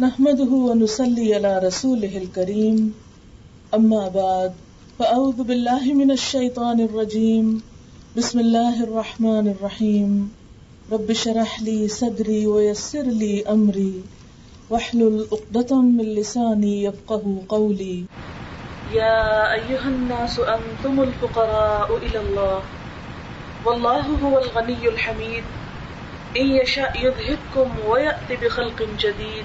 نحمده ونصلي على رسوله الكريم. أما بعد، فأعوذ بالله من الشيطان الرجيم. بسم الله الرحمن الرحيم. رب شرح لي صدري ويسر لي أمري. واحلل عقدة من لساني يفقه قولي. يا أيها الناس، أنتم الفقراء إلى الله. والله هو الغني الحميد. إن يشاء يذهبكم ويأتي بخلق جديد.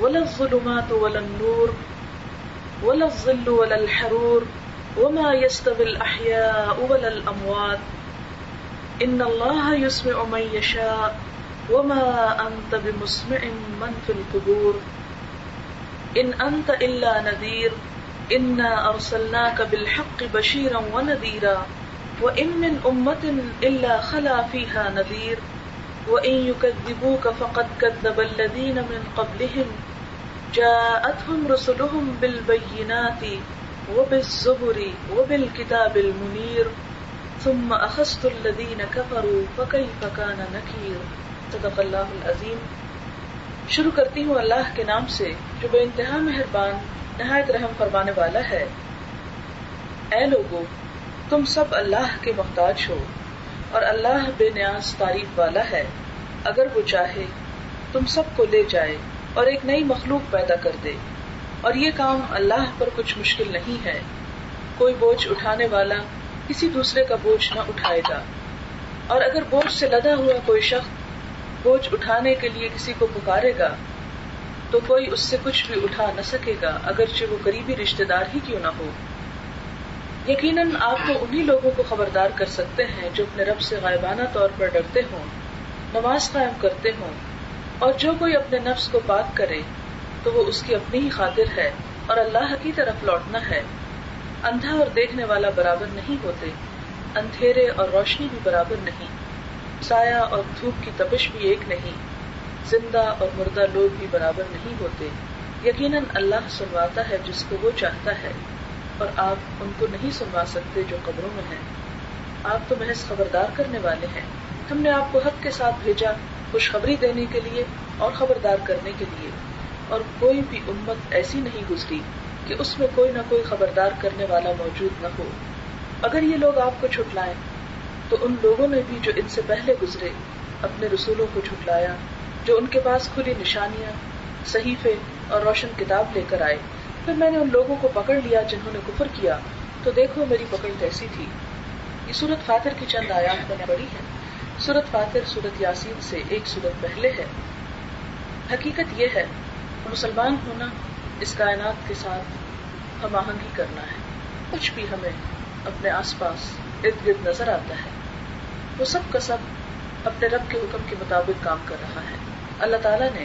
ولا الظلمات ولا النور ولا الظل ولا الحرور وما يستوي الأحياء ولا الأموات. إن الله يسمع من يشاء وما أنت بمسمع من في القبور. إن أنت إلا نذير. إنا أرسلناك بالحق بشيرا ونذيرا. وإن من أمة إلا خلا فيها نذير. وإن يكذبوك فقد كذب الذين من قبلهم. جاءتهم رسلهم بالبينات وبالزبر وبالكتاب المنير، ثم أخذت الذين كفروا فكيف كان نكير؟ صدق اللہ العظیم۔ شروع کرتی ہوں اللہ کے نام سے، جو بے انتہا مہربان، نہایت رحم فرمانے والا ہے۔ اے لوگو، تم سب اللہ کے محتاج ہو، اور اللہ بے نیاز تعریف والا ہے۔ اگر وہ چاہے، تم سب کو لے جائے۔ اور ایک نئی مخلوق پیدا کر دے۔ اور یہ کام اللہ پر کچھ مشکل نہیں ہے۔ کوئی بوجھ اٹھانے والا کسی دوسرے کا بوجھ نہ اٹھائے گا۔ اور اگر بوجھ سے لدا ہوا کوئی شخص بوجھ اٹھانے کے لیے کسی کو پکارے گا، تو کوئی اس سے کچھ بھی اٹھا نہ سکے گا، اگرچہ وہ قریبی رشتے دار ہی کیوں نہ ہو۔ یقیناً آپ تو انہیں لوگوں کو خبردار کر سکتے ہیں جو اپنے رب سے غائبانہ طور پر ڈرتے ہوں، نماز قائم کرتے ہوں اور جو کوئی اپنے نفس کو پاک کرے، تو وہ اس کی اپنی ہی خاطر ہے اور اللہ کی طرف لوٹنا ہے۔ اندھا اور دیکھنے والا برابر نہیں ہوتے، اندھیرے اور روشنی بھی برابر نہیں۔ سایہ اور دھوپ کی تپش بھی ایک نہیں، زندہ اور مردہ لوگ بھی برابر نہیں ہوتے۔ یقیناً اللہ سنواتا ہے جس کو وہ چاہتا ہے، اور آپ ان کو نہیں سنوا سکتے جو قبروں میں ہیں۔ آپ تو محض خبردار کرنے والے ہیں۔ ہم نے آپ کو حق کے ساتھ بھیجا۔ خوشخبری دینے کے لیے اور خبردار کرنے کے لیے۔ اور کوئی بھی امت ایسی نہیں گزری کہ اس میں کوئی نہ کوئی خبردار کرنے والا موجود نہ ہو۔ اگر یہ لوگ آپ کو چھٹلائیں تو ان لوگوں نے بھی جو ان سے پہلے گزرے، اپنے رسولوں کو چھٹلایا جو ان کے پاس کھلی نشانیاں، صحیفے اور روشن کتاب لے کر آئے۔ پھر میں نے ان لوگوں کو پکڑ لیا جنہوں نے کفر کیا۔ تو دیکھو میری پکڑ کیسی تھی۔ یہ صورت فاتر کی چند آیات میں نے پڑھی ہے۔ سورت فاتر، سورت یاسین سے ایک سورت پہلے ہے۔ حقیقت یہ ہے، مسلمان ہونا اس کائنات کے ساتھ ہم آہنگی کرنا ہے۔ کچھ بھی ہمیں اپنے آس پاس ارد گرد نظر آتا ہے۔ وہ سب کا سب اپنے رب کے حکم کے مطابق کام کر رہا ہے۔ اللہ تعالیٰ نے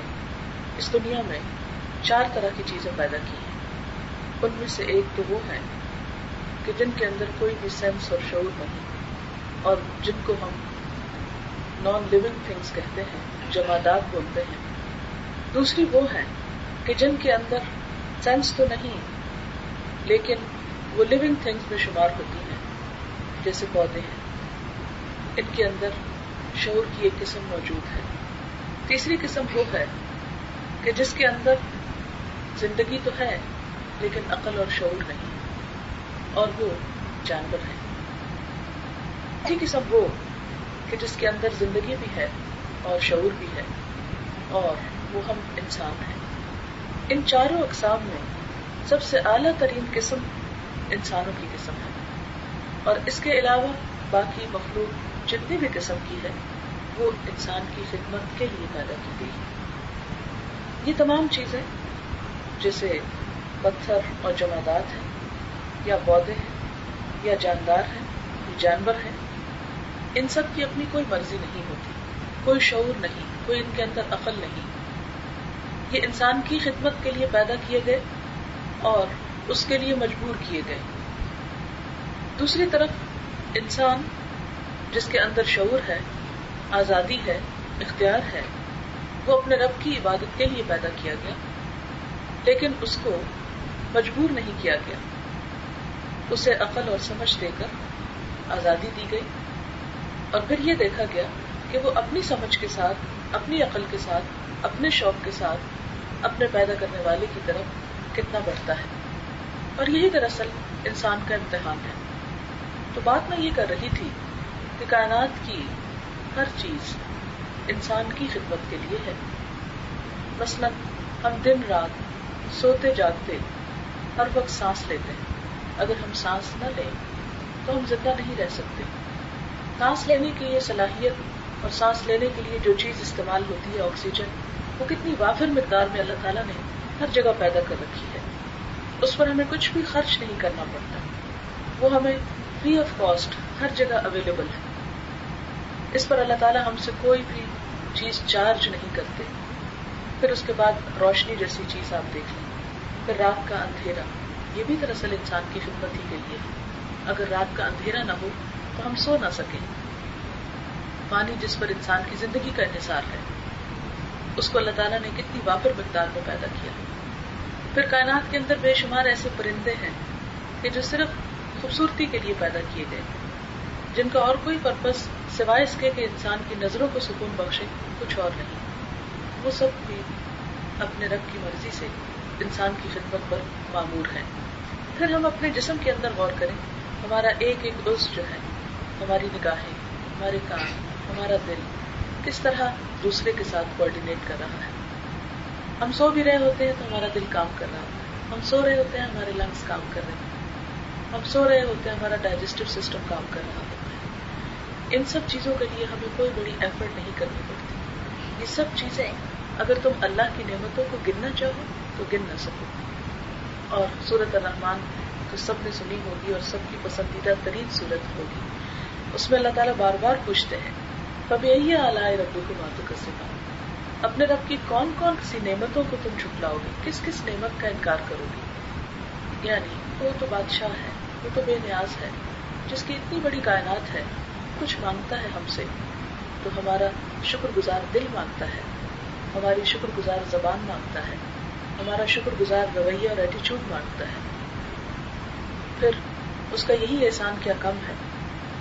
اس دنیا میں چار طرح کی چیزیں پیدا کی ہیں۔ ان میں سے ایک تو وہ ہے کہ جن کے اندر کوئی بھی سینس اور شعور نہیں، اور جن کو ہم نان لونگ تھنگس کہتے ہیں، جمادات بولتے ہیں۔ دوسری وہ ہے کہ جن کے اندر سینس تو نہیں، لیکن وہ لونگ تھنگس میں شمار ہوتی ہیں، جیسے پودے ہیں۔ ان کے اندر شعور کی ایک قسم موجود ہے۔ تیسری قسم وہ ہے کہ جس کے اندر زندگی تو ہے، لیکن عقل اور شعور نہیں، اور وہ جانور ہے۔ قسم وہ کہ جس کے اندر زندگی بھی ہے اور شعور بھی ہے اور وہ ہم انسان ہیں۔ ان چاروں اقسام میں سب سے اعلیٰ ترین قسم انسانوں کی قسم ہے۔ اور اس کے علاوہ باقی مخلوق جتنی بھی قسم کی ہے، وہ انسان کی خدمت کے لیے پیدا کی گئی۔ یہ تمام چیزیں جیسے پتھر اور جمادات ہیں، یا پودے ہیں، یا جاندار ہیں، یا جانور ہیں ان سب کی اپنی کوئی مرضی نہیں ہوتی، کوئی شعور نہیں، کوئی ان کے اندر عقل نہیں۔ یہ انسان کی خدمت کے لیے پیدا کیے گئے اور اس کے لیے مجبور کیے گئے۔ دوسری طرف، انسان جس کے اندر شعور ہے، آزادی ہے، اختیار ہے، وہ اپنے رب کی عبادت کے لیے پیدا کیا گیا، لیکن اس کو مجبور نہیں کیا گیا۔ اسے عقل اور سمجھ دے کر آزادی دی گئی۔ اور پھر یہ دیکھا گیا کہ وہ اپنی سمجھ کے ساتھ، اپنی عقل کے ساتھ، اپنے شوق کے ساتھ اپنے پیدا کرنے والے کی طرف کتنا بڑھتا ہے۔ اور یہی دراصل انسان کا امتحان ہے۔ تو بات میں یہ کر رہی تھی کہ کائنات کی ہر چیز انسان کی خدمت کے لیے ہے۔ مثلا ہم دن رات سوتے جاگتے، ہر وقت سانس لیتے۔ ہیں اگر ہم سانس نہ لیں تو ہم زندہ نہیں رہ سکتے۔ سانس لینے کی یہ صلاحیت اور سانس لینے کے لیے جو چیز استعمال ہوتی ہے آکسیجن، وہ کتنی وافر مقدار میں اللہ تعالیٰ نے ہر جگہ پیدا کر رکھی ہے۔ اس پر ہمیں کچھ بھی خرچ نہیں کرنا پڑتا۔ وہ ہمیں فری آف کاسٹ ہر جگہ اویلیبل ہے۔ اس پر اللہ تعالیٰ ہم سے کوئی بھی چیز چارج نہیں کرتے۔ پھر اس کے بعد روشنی جیسی چیز آپ دیکھ لیں۔ پھر رات کا اندھیرا، یہ بھی دراصل انسان کی خدمت ہی کے لیے اگر رات کا اندھیرا نہ ہو تو ہم سو نہ سکیں۔ پانی جس پر انسان کی زندگی کا انحصار ہے، اس کو اللہ تعالیٰ نے کتنی وافر مقدار میں پیدا کیا۔ پھر کائنات کے اندر بے شمار ایسے پرندے ہیں کہ جو صرف خوبصورتی کے لیے پیدا کیے گئے۔ جن کا اور کوئی پرپز سوائے اس کے کہ انسان کی نظروں کو سکون بخشے، کچھ اور نہیں۔ وہ سب بھی اپنے رب کی مرضی سے انسان کی خدمت پر معمور ہیں۔ پھر ہم اپنے جسم کے اندر غور کریں، ہمارا ایک ایک عز جو ہے ہماری نگاہیں، ہمارے کام ہمارا دل کس طرح دوسرے کے ساتھ کوآڈینیٹ کر رہا ہے؟ ہم سو بھی رہے ہوتے ہیں تو ہمارا دل کام کر رہا ہے۔ ہم سو رہے ہوتے ہیں، ہمارے لنگس کام کر رہے ہیں۔ ہم سو رہے ہوتے ہیں، ہمارا ڈائجسٹو سسٹم کام کر رہا ہوتا ہے۔ ان سب چیزوں کے لیے ہمیں کوئی بڑی ایفرٹ نہیں کرنی پڑتی۔ یہ سب چیزیں اگر تم اللہ کی نعمتوں کو گننا چاہو تو گن نہ سکو۔ اور سورت الرحمان تو سب نے سنی ہوگی اور سب کی پسندیدہ ترین صورت ہوگی۔ اس میں اللہ تعالیٰ بار بار پوچھتے ہیں کب یہی اعلی ربو کو باتوں کا سکھا اپنے رب کی کون کون سی نعمتوں کو تم چھپلاؤ گے؟ کس کس نعمت کا انکار کرو گی یعنی وہ تو بادشاہ ہے، وہ تو بے نیاز ہے، جس کی اتنی بڑی کائنات ہے، کچھ مانگتا ہے ہم سے۔ تو ہمارا شکر گزار دل مانگتا ہے، ہماری شکر گزار زبان مانگتا ہے، ہمارا شکر گزار رویہ اور ایٹیچیوڈ مانگتا ہے۔ پھر اس کا یہی احسان کیا کم ہے؟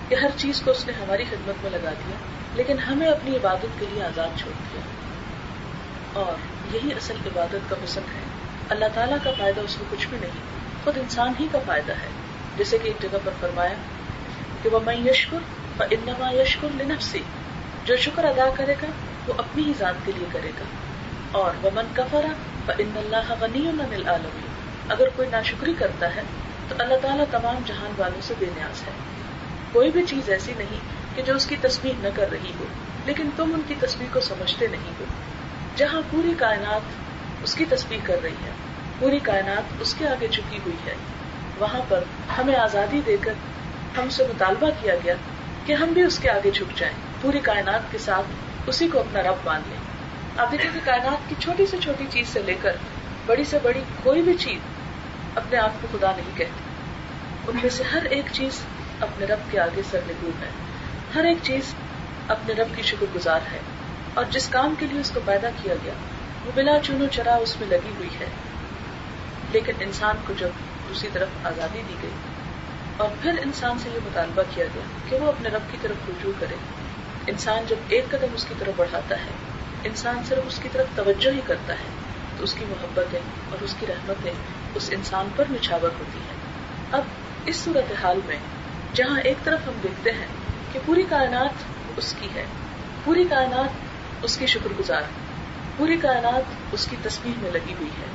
کہ ہر چیز کو اس نے ہماری خدمت میں لگا دیا، لیکن ہمیں اپنی عبادت کے لیے آزاد چھوڑ دیا۔ اور یہی اصل عبادت کا حسن ہے۔ اللہ تعالیٰ کا فائدہ اس کو کچھ بھی نہیں، خود انسان ہی کا فائدہ ہے۔ جیسے کہ ایک جگہ پر فرمایا کہ وہ میں یشکر انما یشکر لنفسی جو شکر ادا کرے گا، وہ اپنی ہی ذات کے لیے کرے گا۔ اور وہ من کفرا ان اللہ غنی العالمین اگر کوئی ناشکری کرتا ہے، تو اللہ تعالیٰ تمام جہان والوں سے بے نیاز ہے۔ کوئی بھی چیز ایسی نہیں کہ جو اس کی تصویر نہ کر رہی ہو، لیکن تم ان کی تصویر کو سمجھتے نہیں ہو۔ جہاں پوری کائنات اس کی تصویر کر رہی ہے، پوری کائنات اس کے آگے چکی ہوئی ہے۔ وہاں پر ہمیں آزادی دے کر ہم سے مطالبہ کیا گیا کہ ہم بھی اس کے آگے جھک جائیں۔ پوری کائنات کے ساتھ اسی کو اپنا رب مان لیں۔ آپ دیکھیں کہ کائنات کی چھوٹی سے چھوٹی چیز سے لے کر بڑی سے بڑی کوئی بھی چیز اپنے آپ کو خدا نہیں کہتی۔ ان میں سے ہر ایک چیز اپنے رب کے آگے سر نگو ہے۔ ہر ایک چیز اپنے رب کی شکر گزار ہے۔ اور جس کام کے لیے اس کو پیدا کیا گیا، وہ بلا چونو چرا اس میں لگی ہوئی ہے۔ لیکن انسان کو جب دوسری طرف آزادی دی گئی اور پھر انسان سے یہ مطالبہ کیا گیا کہ وہ اپنے رب کی طرف رجوع کرے، انسان جب ایک قدم اس کی طرف بڑھاتا ہے، انسان صرف اس کی طرف توجہ ہی کرتا ہے، تو اس کی محبتیں اور اس کی رحمتیں اس انسان پر نچھاور ہوتی ہیں۔ اب اس صورت حال میں جہاں ایک طرف ہم دیکھتے ہیں کہ پوری کائنات اس کی ہے، پوری کائنات اس کی شکر گزار پوری کائنات اس کی تصویر میں لگی ہوئی ہے،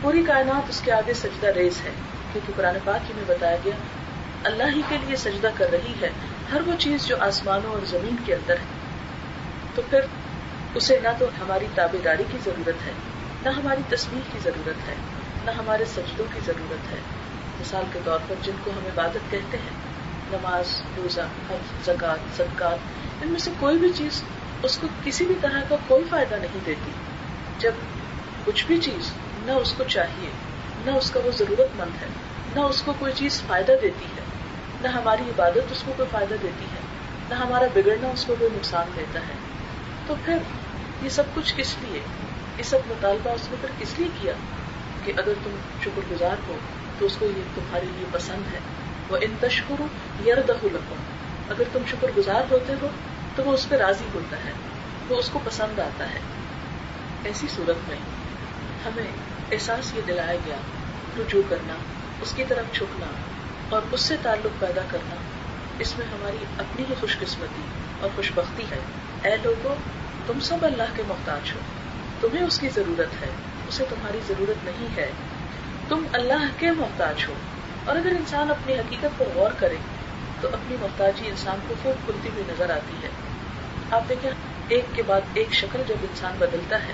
پوری کائنات اس کے آگے سجدہ ریز ہے، کیونکہ قرآن پاک ہی میں بتایا گیا، اللہ ہی کے لیے سجدہ کر رہی ہے، ہر وہ چیز جو آسمانوں اور زمین کے اندر ہے۔ تو پھر اسے نہ تو ہماری تابے داری کی ضرورت ہے، نہ ہماری تصویر کی ضرورت ہے، نہ ہمارے سجدوں کی ضرورت ہے۔ مثال کے طور پر جن کو ہم عبادت کہتے ہیں نماز، روزہ، حج زکات صدقات، ان میں سے کوئی بھی چیز اس کو کسی بھی طرح کا کوئی فائدہ نہیں دیتی۔ جب کچھ بھی چیز نہ اس کو چاہیے، نہ اس کا وہ ضرورت مند ہے، نہ اس کو کوئی چیز فائدہ دیتی ہے، نہ ہماری عبادت اس کو کوئی فائدہ دیتی ہے، نہ ہمارا بگڑنا اس کو کوئی نقصان دیتا ہے۔ تو پھر یہ سب کچھ کس لیے؟ یہ سب مطالبہ اس نے پھر کس لیے کیا کہ اگر تم شکر گزار ہو تو اس کو یہ تمہارے لیے پسند ہے؟ وہ ان تشکر یرد اگر تم شکر گزار ہوتے ہو، تو وہ اس پہ راضی ہوتا ہے، وہ اس کو پسند آتا ہے۔ ایسی صورت میں ہمیں احساس یہ دلایا گیا، رجوع کرنا، اس کی طرف چھکنا اور اس سے تعلق پیدا کرنا، اس میں ہماری اپنی ہی خوش قسمتی اور خوش بختی ہے۔ اے لوگوں، تم سب اللہ کے محتاج ہو۔ تمہیں اس کی ضرورت ہے، اسے تمہاری ضرورت نہیں ہے۔ تم اللہ کے محتاج ہو۔ اور اگر انسان اپنی حقیقت پر غور کرے، تو اپنی محتاجی انسان کو خوب کھلتی ہوئی نظر آتی ہے۔ آپ دیکھیں، ایک کے بعد ایک شکل جب انسان بدلتا ہے،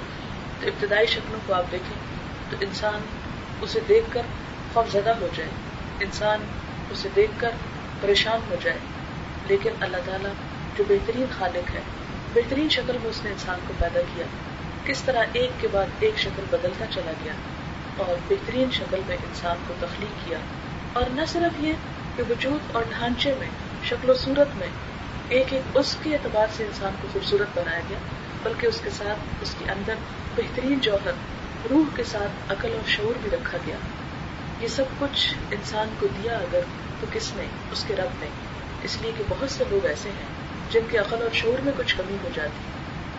تو ابتدائی شکلوں کو آپ دیکھیں، تو انسان اسے دیکھ کر خوف زدہ ہو جائے۔ انسان اسے دیکھ کر پریشان ہو جائے۔ لیکن اللہ تعالیٰ جو بہترین خالق ہے، بہترین شکل میں اس نے انسان کو پیدا کیا۔ کس طرح ایک کے بعد ایک شکل بدلتا چلا گیا اور بہترین شکل میں انسان کو تخلیق کیا۔ اور نہ صرف یہ کہ وجود اور ڈھانچے میں، شکل و صورت میں ایک ایک اس کے اعتبار سے انسان کو خوبصورت بنایا گیا، بلکہ اس کے ساتھ اس کے اندر بہترین جوہر، روح کے ساتھ عقل اور شعور بھی رکھا گیا۔ یہ سب کچھ انسان کو دیا اگر تو کس نے؟ اس کے رب نے۔ اس لیے کہ بہت سے لوگ ایسے ہیں جن کے عقل اور شور میں کچھ کمی ہو جاتی،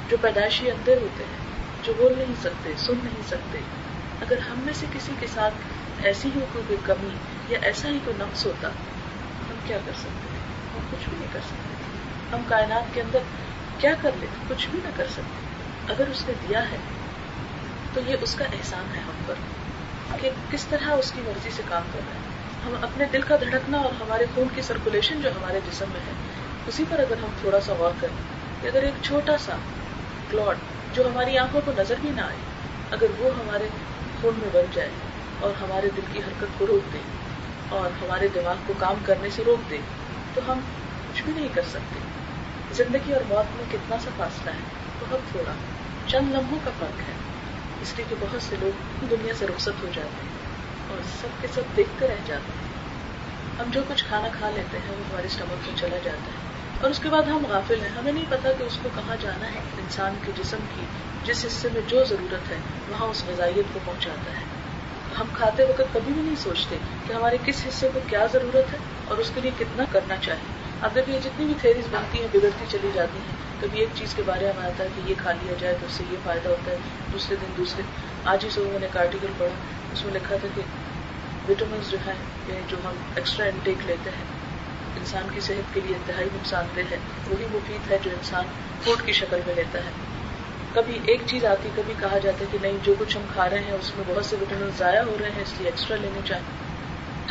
جو پیدائشی اندر ہوتے ہیں، جو بول نہیں سکتے، سن نہیں سکتے۔ اگر ہم میں سے کسی کے ساتھ ایسی ہی کوئی کمی یا ایسا ہی کوئی نقص ہوتا، ہم کیا کر سکتے ہم کچھ بھی نہیں کر سکتے۔ ہم کائنات کے اندر کیا کر لیتے کچھ بھی نہ کر سکتے۔ اگر اس نے دیا ہے، تو یہ اس کا احسان ہے ہم پر کہ کس طرح اس کی مرضی سے کام کر رہے ہیں ہم اپنے دل کا دھڑکنا اور ہمارے خون کی سرکولیشن جو ہمارے جسم میں ہے، اسی پر اگر ہم تھوڑا سا غور کریں کہ اگر ایک چھوٹا سا کلاٹ جو ہماری آنکھوں کو نظر بھی نہ آئے، اگر وہ ہمارے خون میں بن جائے اور ہمارے دل کی حرکت کو روک دے اور ہمارے دماغ کو کام کرنے سے روک دے، تو ہم کچھ بھی نہیں کر سکتے۔ زندگی اور موت میں کتنا سا فاصلہ ہے؟ بہت تھوڑا۔ چند لمحوں کا فرق ہے۔ اس لیے کہ بہت سے لوگ دنیا سے رخصت ہو جاتے ہیں اور سب کے سب دیکھتے رہ جاتے ہیں۔ ہم جو کچھ کھانا کھا لیتے ہیں، وہ ہمارے اسٹمک میں چلا جاتا ہے۔ اور اس کے بعد ہم غافل ہیں۔ ہمیں نہیں پتا کہ اس کو کہاں جانا ہے، انسان کے جسم کی، جس حصے میں جو ضرورت ہے، وہاں اس غذائیت کو پہنچاتا ہے۔ ہم کھاتے وقت کبھی بھی نہیں سوچتے کہ ہمارے کس حصے کو کیا ضرورت ہے اور اس کے لیے کتنا کرنا چاہیے۔ اب دیکھیے جتنی بھی تھیریز بنتی ہیں، بگڑتی چلی جاتی ہیں، کبھی ایک چیز کے بارے میں آتا ہے کہ یہ کھا لیا جائے تو اس سے یہ فائدہ ہوتا ہے، دوسرے دن دوسرے۔ آج ہی صبح میں نے ایک آرٹیکل پڑھا، اس میں لکھا تھا کہ وٹامنس جو ہے یعنی جو ہم ایکسٹرا انٹیک لیتے ہیں انسان کی صحت کے لیے انتہائی نقصان دہ ہے۔ وہی مفید ہے جو انسان فوڈ کی شکل میں لیتا ہے۔ کبھی ایک چیز آتی، کبھی کہا جاتا ہے کہ نہیں، جو کچھ ہم کھا رہے ہیں، اس میں بہت سے وٹامن ضائع ہو رہے ہیں، اس لیے ایکسٹرا لینے چاہیے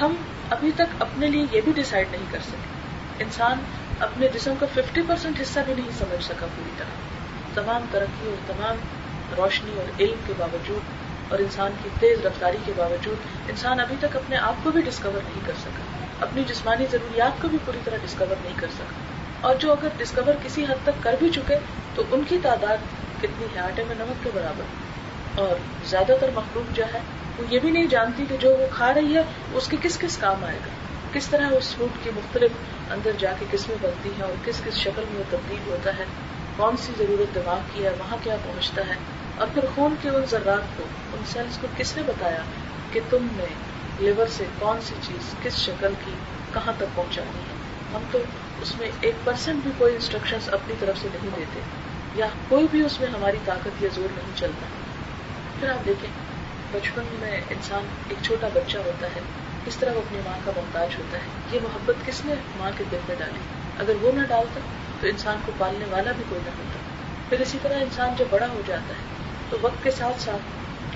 ہم ابھی تک اپنے لیے یہ بھی ڈسائڈ نہیں کر سکے۔ انسان اپنے جسم کا ففٹی پرسینٹ حصہ بھی نہیں سمجھ سکا پوری طرح۔ تمام ترقی اور تمام روشنی اور علم کے باوجود اور انسان کی تیز رفتاری کے باوجود انسان ابھی تک اپنے آپ کو بھی ڈسکور نہیں کر سکا۔ اپنی جسمانی ضروریات کو بھی پوری طرح ڈسکور نہیں کر سکا۔ اور جو اگر ڈسکور کسی حد تک کر بھی چکے، تو ان کی تعداد کتنی ہے آٹے میں نمک کے برابر۔ اور زیادہ تر مخلوق جو ہے، وہ یہ بھی نہیں جانتی کہ جو وہ کھا رہی ہے، اس کے کس کس کام آئے گا۔ کس طرح اس فروٹ کی مختلف اندر جا کے قسمیں بنتی ہیں اور کس کس شکل میں وہ تبدیل ہوتا ہے، کون سی ضرورت دماغ کی ہے، وہاں کیا پہنچتا ہے، اور پھر خون کے ان ذرات کو، ان سیلس کو کس نے بتایا کہ تم نے لیور سے کون سی چیز کس شکل کی کہاں تک پہنچانی ہے؟ ہم تو اس میں ایک پرسینٹ بھی کوئی انسٹرکشن اپنی طرف سے نہیں دیتے یا کوئی بھی اس میں ہماری طاقت یا زور نہیں چلتا۔ پھر آپ دیکھیں، بچپن میں انسان ایک چھوٹا بچہ ہوتا ہے، اس طرح وہ اپنی ماں کا محتاج ہوتا ہے۔ یہ محبت کس نے ماں کے دل میں ڈالی؟ اگر وہ نہ ڈالتا تو انسان کو پالنے والا بھی کوئی نہ ہوتا۔ پھر اسی طرح انسان جب بڑا ہو جاتا ہے تو وقت کے ساتھ ساتھ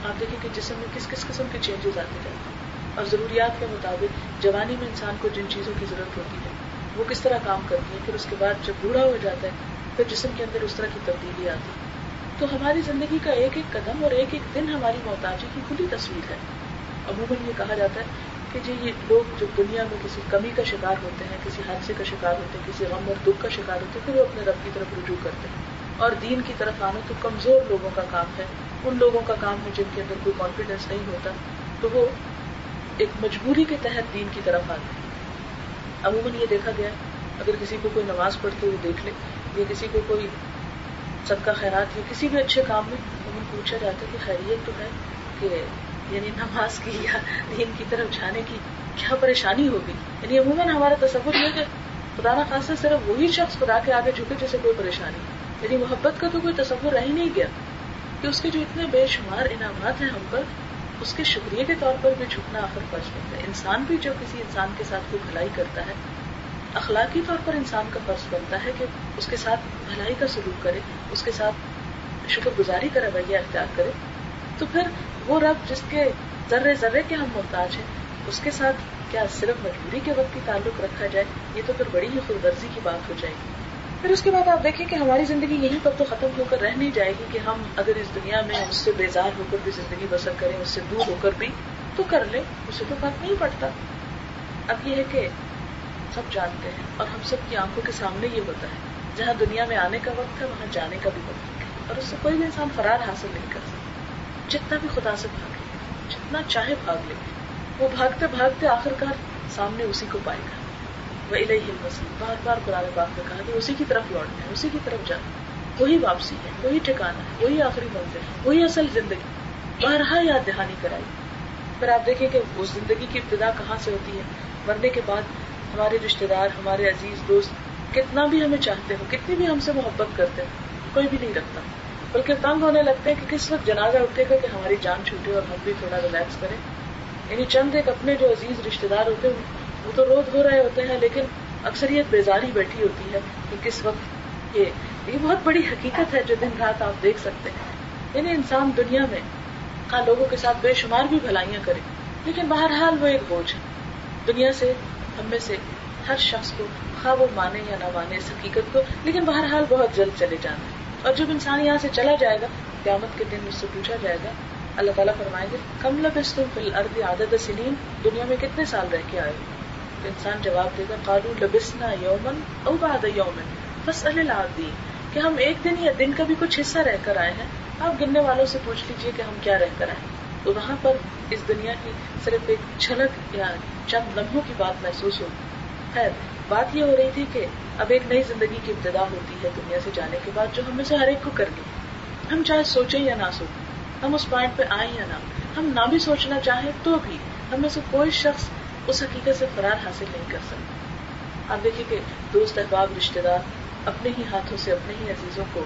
آپ دیکھیں کہ جسم میں کس کس قسم کے چینجز آتے جاتے ہیں۔ اور ضروریات کے مطابق جوانی میں انسان کو جن چیزوں کی ضرورت ہوتی ہے، وہ کس طرح کام کرتی ہے پھر اس کے بعد جب بوڑھا ہو جاتا ہے، پھر جسم کے اندر اس طرح کی تبدیلی آتی ہے۔ تو ہماری زندگی کا ایک ایک قدم اور ایک ایک دن ہماری محتاجی کی کھلی تصویر ہے۔ عموماً یہ کہا جاتا ہے کہ جی یہ لوگ جو دنیا میں کسی کمی کا شکار ہوتے ہیں، کسی حادثے کا شکار ہوتے ہیں، کسی غم اور دکھ کا شکار ہوتے ہیں، پھر وہ اپنے رب کی طرف رجوع کرتے ہیں۔ اور دین کی طرف آنا تو کمزور لوگوں کا کام ہے۔ ان لوگوں کا کام ہے جن کے اندر کوئی کانفیڈینس نہیں ہوتا، تو وہ ایک مجبوری کے تحت دین کی طرف آتے ہیں عموماً یہ دیکھا گیا، اگر کسی کو کوئی نماز پڑھتے ہوئے دیکھ لے، یا کسی کو کوئی سب کا خیرات، یا کسی بھی اچھے کام میں عموماً پوچھا جاتا ہے کہ خیریت تو ہے کہ یعنی نماز کی یا دین کی طرف جانے کی کیا پریشانی ہوگی؟ یعنی عموماً ہمارا تصور یہ کہ خدا نا خاصا صرف وہی شخص خدا کے آگے جھکے جسے کوئی پریشانی یعنی محبت کا تو کوئی تصور رہ ہی نہیں گیا کہ اس کے جو اتنے بے شمار انعامات ہیں ہم پر اس کے شکریہ کے طور پر بھی جھکنا آخر فرض بنتا ہے۔ انسان بھی جب کسی انسان کے ساتھ کوئی بھلائی کرتا ہے، اخلاقی طور پر انسان کا فرض بنتا ہے کہ اس کے ساتھ بھلائی کا سلوک کرے، اس کے ساتھ شکر گزاری کا رویہ اختیار کرے۔ تو پھر وہ رب جس کے ذرے ذرے کے ہم محتاج ہیں، اس کے ساتھ کیا صرف مجبوری کے وقت کی تعلق رکھا جائے؟ یہ تو پھر بڑی ہی خود غرضی کی بات ہو جائے گی۔ پھر اس کے بعد آپ دیکھیں کہ ہماری زندگی یہیں پر تو ختم ہو کر رہ نہیں جائے گی کہ ہم اگر اس دنیا میں اس سے بیزار ہو کر بھی زندگی بسر کریں، اس سے دور ہو کر بھی، تو کر لیں، اسے تو فرق نہیں پڑتا۔ اب یہ ہے کہ سب جانتے ہیں اور ہم سب کی آنکھوں کے سامنے یہ ہوتا ہے، جہاں دنیا میں آنے کا وقت ہے، وہاں جانے کا بھی وقت ہے۔ اور اس سے کوئی بھی انسان فرار حاصل نہیں کر سکتا۔ جتنا بھی خدا سے بھاگے جتنا چاہے بھاگ لے، وہ بھاگتے بھاگتے آخر کار سامنے اسی کو پائے گا۔ وہ الہی مسیح بار بار قرآن پاک میں کہا کہ اسی کی طرف لوٹنا ہے، اسی کی طرف جانا وہی واپسی ہے، وہی ٹھکانا ہے، وہی آخری منزل ہے، وہی اصل زندگی بارہا یاد دہانی کرائی۔ پھر آپ دیکھیں کہ اس زندگی کی ابتدا کہاں سے ہوتی ہے؟ مرنے کے بعد ہمارے رشتے دار، ہمارے عزیز دوست کتنا بھی ہمیں چاہتے ہو کتنی بھی ہم سے محبت کرتے ہیں کوئی بھی نہیں رکھتا۔ بلکہ تنگ ہونے لگتے ہیں کہ کس وقت جنازہ اٹھے گا کہ ہماری جان چھوٹے اور ہم بھی تھوڑا ریلیکس کریں۔ یعنی چند ایک اپنے جو عزیز رشتے دار ہوتے ہیں وہ تو روز ہو رہے ہوتے ہیں، لیکن اکثریت بیزاری بیٹھی ہوتی ہے کہ کس وقت یہ یہ بہت بڑی حقیقت ہے جو دن رات آپ دیکھ سکتے ہیں۔ یعنی انسان دنیا میں ہاں لوگوں کے ساتھ بے شمار بھی بھلائیاں کرے، لیکن بہرحال وہ ایک بوجھ ہے۔ دنیا سے، ہم میں سے ہر شخص کو خواہ وہ مانے یا نہ مانے اس حقیقت کو، لیکن بہرحال بہت جلد چلے جانا ہے۔ اور جب انسان یہاں سے چلا جائے گا، قیامت کے دن اس سے پوچھا جائے گا، اللہ تعالیٰ فرمائیں گے، کم لبس تم فی الارض عادت سنین، دنیا میں کتنے سال رہ کے آئے تو انسان جواب دے گا قالو لبسنا یومن او بعد یومن بس العابدین، کہ ہم ایک دن یا دن کا بھی کچھ حصہ رہ کر آئے ہیں، آپ گننے والوں سے پوچھ لیجیے کہ ہم کیا رہ کر آئے تو وہاں پر اس دنیا کی صرف ایک چھلک یا چند لمحوں کی بات محسوس ہوگی خیر، بات یہ ہو رہی تھی کہ اب ایک نئی زندگی کی ابتدا ہوتی ہے دنیا سے جانے کے بعد، جو ہم میں سے ہر ایک کو کرنی ہم چاہے سوچیں یا نہ سوچیں، ہم اس پوائنٹ پہ آئیں یا نہ ہم نہ بھی سوچنا چاہیں تو بھی ہمیں سے کوئی شخص اس حقیقت سے فرار حاصل نہیں کر سکتا۔ آپ دیکھیے کہ دوست، احباب رشتے دار اپنے ہی ہاتھوں سے، اپنے ہی عزیزوں کو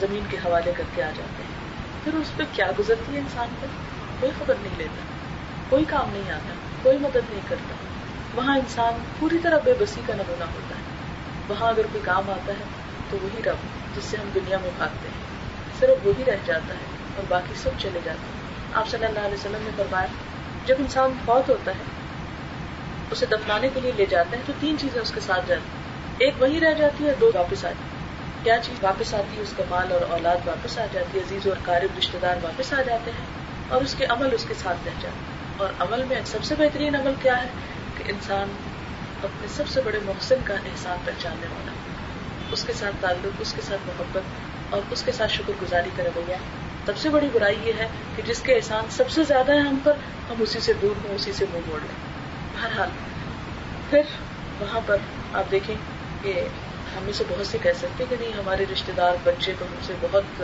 زمین کے حوالے کر کے آ جاتے ہیں۔ پھر اس پہ کیا گزرتی ہے انسان پر؟ کوئی خبر نہیں لیتا، کوئی کام نہیں آتا، کوئی مدد نہیں کرتا۔ وہاں انسان پوری طرح بے بسی کا نمونہ ہوتا ہے۔ وہاں اگر کوئی کام آتا ہے تو وہی رب جس سے ہم دنیا میں بھاگتے ہیں۔ صرف وہی رہ جاتا ہے اور باقی سب چلے جاتے ہیں۔ آپ صلی اللہ علیہ وسلم نے فرمایا، جب انسان فوت ہوتا ہے اسے دفنانے کے لیے لے جاتے ہیں تو تین چیزیں اس کے ساتھ جاتی ہیں۔ ایک وہی رہ جاتی ہے دو واپس آتی کیا چیز واپس آتی ہے؟ اس کا مال اور اولاد واپس آ جاتی ہے۔ عزیز اور قارب رشتے دار واپس آ جاتے ہیں اور اس کے عمل اس کے ساتھ رہ جاتے ہیں۔ اور عمل میں سب سے بہترین عمل کیا ہے؟ کہ انسان اپنے سب سے بڑے محسن کا احسان پہچاننے والا اس کے ساتھ تعلق، اس کے ساتھ محبت اور اس کے ساتھ شکر گزاری کا رویہ سب سے بڑی برائی یہ ہے کہ جس کے احسان سب سے زیادہ ہے ہم پر، ہم اسی سے دور ہوں، اسی سے منہ موڑ لیں۔ بہرحال پھر وہاں پر آپ دیکھیں کہ ہم سے بہت سے کہہ سکتے کہ نہیں، ہمارے رشتے دار بچے تو ہم سے بہت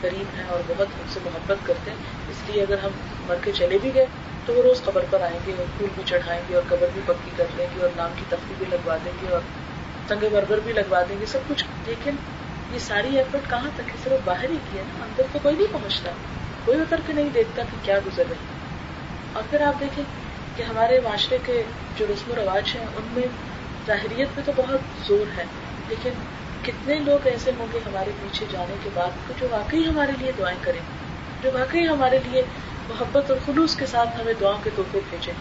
قریب ہیں اور بہت ہم سے محبت کرتے ہیں۔ اس لیے اگر ہم مر کے چلے بھی گئے تو وہ روز قبر پر آئیں گے اور پھول بھی چڑھائیں گے اور قبر بھی پکی کر لیں گے اور نام کی تختی بھی لگوا دیں گے اور سنگے برگر بھی لگوا دیں گے، سب کچھ۔ لیکن یہ ساری ایفرٹ کہاں تک ہے؟ صرف باہر ہی کی ہے نا۔ اندر تو کوئی نہیں پہنچتا، کوئی اتر کے نہیں دیکھتا کہ کیا گزر رہی اور پھر آپ دیکھیں کہ ہمارے معاشرے کے جو رسم و رواج ہیں، ان میں ظاہریت میں تو بہت زور ہے، لیکن کتنے لوگ ایسے ہوں گے ہمارے پیچھے جانے کے بعد جو واقعی ہمارے لیے دعائیں کریں، جو واقعی ہمارے لیے محبت اور خلوص کے ساتھ ہمیں دعاؤں کے تحفے بھیجیں۔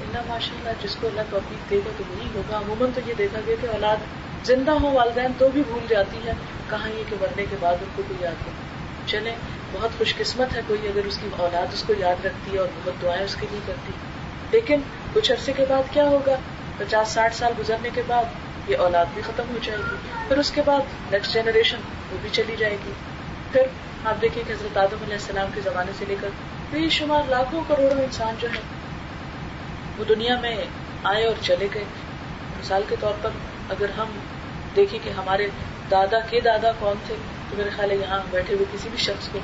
اللہ ماشاء اللہ جس کو اللہ توفیق دے گا تو وہی ہوگا۔ عموماً تو یہ دیکھا گیا کہ اولاد زندہ ہو، والدین تو بھی بھول جاتی ہے کہاں یہ کہ مرنے کے بعد ان کو کوئی یاد نہیں۔ چلے بہت خوش قسمت ہے کوئی اگر اس کی اولاد اس کو یاد رکھتی ہے اور بہت دعائیں اس کے لیے کرتی۔ لیکن کچھ عرصے کے بعد کیا ہوگا؟ پچاس ساٹھ سال گزرنے کے بعد یہ اولاد بھی ختم ہو جائے گی۔ پھر اس کے بعد نیکسٹ جنریشن وہ بھی چلی جائے گی۔ پھر آپ دیکھیں کہ حضرت آدم علیہ السلام کے زمانے سے لے کر بے شمار لاکھوں کروڑوں انسان جو ہے وہ دنیا میں آئے اور چلے گئے۔ مثال کے طور پر اگر ہم دیکھیں کہ ہمارے دادا کے دادا کون تھے، تو میرے خیال ہے یہاں بیٹھے ہوئے کسی بھی شخص کو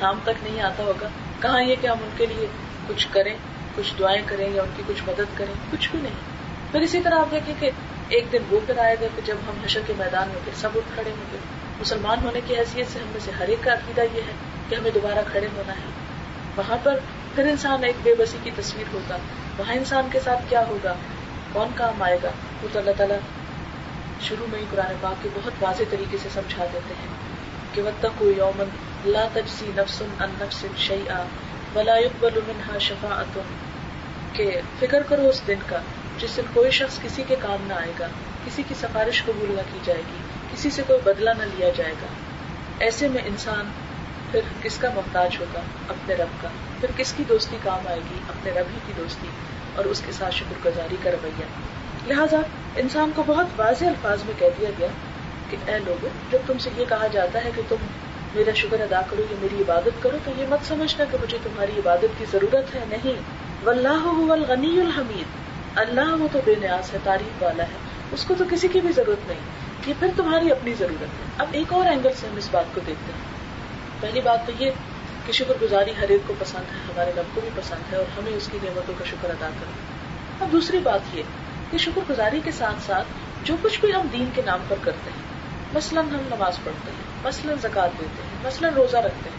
نام تک نہیں آتا ہوگا۔ کہاں یہ کہ ہم ان کے لیے کچھ کریں؟ کچھ دعائیں کریں یا ان کی کچھ مدد کریں، کچھ بھی نہیں۔ پھر اسی طرح آپ دیکھیں کہ ایک دن وہ پھر آئے گا کہ جب ہم حشر کے میدان میں پھر سب اٹھ کھڑے ہوں گے۔ مسلمان ہونے کی حیثیت سے ہم میں سے ہر ایک کا عقیدہ یہ ہے کہ ہمیں دوبارہ کھڑے ہونا ہے۔ وہاں پر پھر انسان ایک بے بسی کی تصویر ہوگا۔ وہاں انسان کے ساتھ کیا ہوگا؟ کون کام آئے گا؟ وہ تو اللہ تعالیٰ شروع میں ہی قرآن پاک کے بہت واضح طریقے سے سمجھا دیتے ہیں کہ وطق یومن لا تجسی نفس ان نفس شیئا ولا يقبل منها شفاعت۔ کہ فکر کرو اس دن کا جس دن کوئی شخص کسی کے کام نہ آئے گا، کسی کی سفارش قبول نہ کی جائے گی، کسی سے کوئی بدلہ نہ لیا جائے گا۔ ایسے میں انسان پھر کس کا محتاج ہوگا؟ اپنے رب کا۔ پھر کس کی دوستی کام آئے گی؟ اپنے رب ہی کی دوستی۔ اور اس کے ساتھ شکر گزاری کا رویہ۔ لہٰذا انسان کو بہت واضح الفاظ میں کہہ دیا گیا کہ اے لوگ جب تم سے یہ کہا جاتا ہے کہ تم میرا شکر ادا کرو یا میری عبادت کرو، تو یہ مت سمجھنا کہ مجھے تمہاری عبادت کی ضرورت ہے، نہیں۔ واللہ هو الغنی الحمید۔ اللہ وہ تو بے نیاز ہے، تعریف والا ہے۔ اس کو تو کسی کی بھی ضرورت نہیں۔ یہ پھر تمہاری اپنی ضرورت ہے۔ اب ایک اور اینگل سے ہم اس بات کو دیکھتے ہیں۔ پہلی بات تو یہ کہ شکر گزاری ہر ایک کو پسند ہے، ہمارے رب کو بھی پسند ہے اور ہمیں اس کی نعمتوں کا شکر ادا کرنا اب دوسری بات یہ کہ شکر گزاری کے ساتھ ساتھ جو کچھ بھی ہم دین کے نام پر کرتے ہیں، مثلاً ہم نماز پڑھتے ہیں، مثلاً زکات دیتے ہیں، مثلاً روزہ رکھتے ہیں۔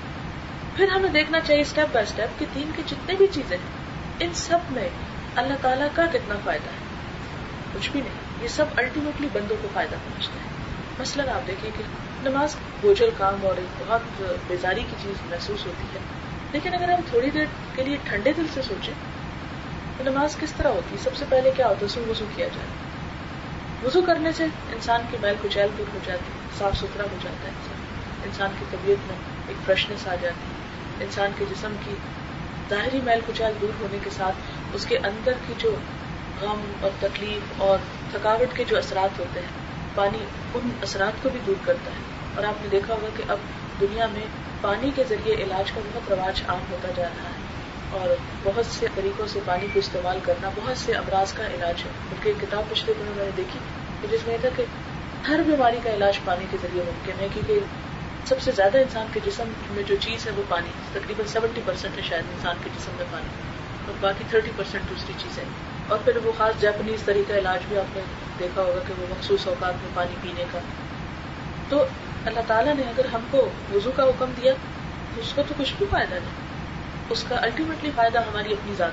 پھر ہمیں دیکھنا چاہیے اسٹیپ بائی اسٹیپ کہ دین کی جتنے بھی چیزیں ہیں ان سب میں اللہ تعالیٰ کا کتنا فائدہ ہے؟ کچھ بھی نہیں، یہ سب الٹیمیٹلی بندوں کو فائدہ پہنچتا ہے۔ مثلاً آپ دیکھیں کہ نماز بوجھل کام اور ایک بہت بیزاری کی چیز محسوس ہوتی ہے، لیکن اگر ہم تھوڑی دیر کے لیے ٹھنڈے دل سے سوچیں، تو نماز کس طرح ہوتی ہے؟ سب سے پہلے کیا ہوتا ہے؟ سو وضو کیا جائے۔ وضو کرنے سے انسان کی میل کچیل دور ہو جاتی ہے، صاف ستھرا ہو جاتا ہے انسان۔ انسان کی طبیعت میں ایک فریشنس آ جاتی ہے، انسان کے جسم کی ظاہری میل کچیل دور ہونے کے ساتھ اس کے اندر کی جو غم اور تکلیف اور تھکاوٹ کے جو اثرات ہوتے ہیں، پانی ان اثرات کو بھی دور کرتا ہے۔ اور آپ نے دیکھا ہوگا کہ اب دنیا میں پانی کے ذریعے علاج کا بہت رواج عام ہوتا جا رہا ہے۔ اور بہت سے طریقوں سے پانی کو استعمال کرنا بہت سے امراض کا علاج ہے۔ بلکہ ایک کتاب پچھلے دنوں میں نے دیکھی جس میں تھا کہ ہر بیماری کا علاج پانی کے ذریعے ممکن ہے، کیونکہ سب سے زیادہ انسان کے جسم میں جو چیز ہے وہ پانی، تقریباً سیونٹی پرسینٹ ہے شاید انسان کے جسم میں پانی، اور باقی تھرٹی پرسینٹ دوسری چیز ہے۔ اور پھر وہ خاص جاپنیز طریقہ علاج بھی آپ نے دیکھا ہوگا کہ وہ مخصوص اوقات میں پانی پینے کا۔ تو اللہ تعالیٰ نے اگر ہم کو وضو کا حکم دیا، تو اس کا تو کچھ بھی فائدہ نہیں، اس کا الٹیمیٹلی فائدہ ہماری اپنی ذات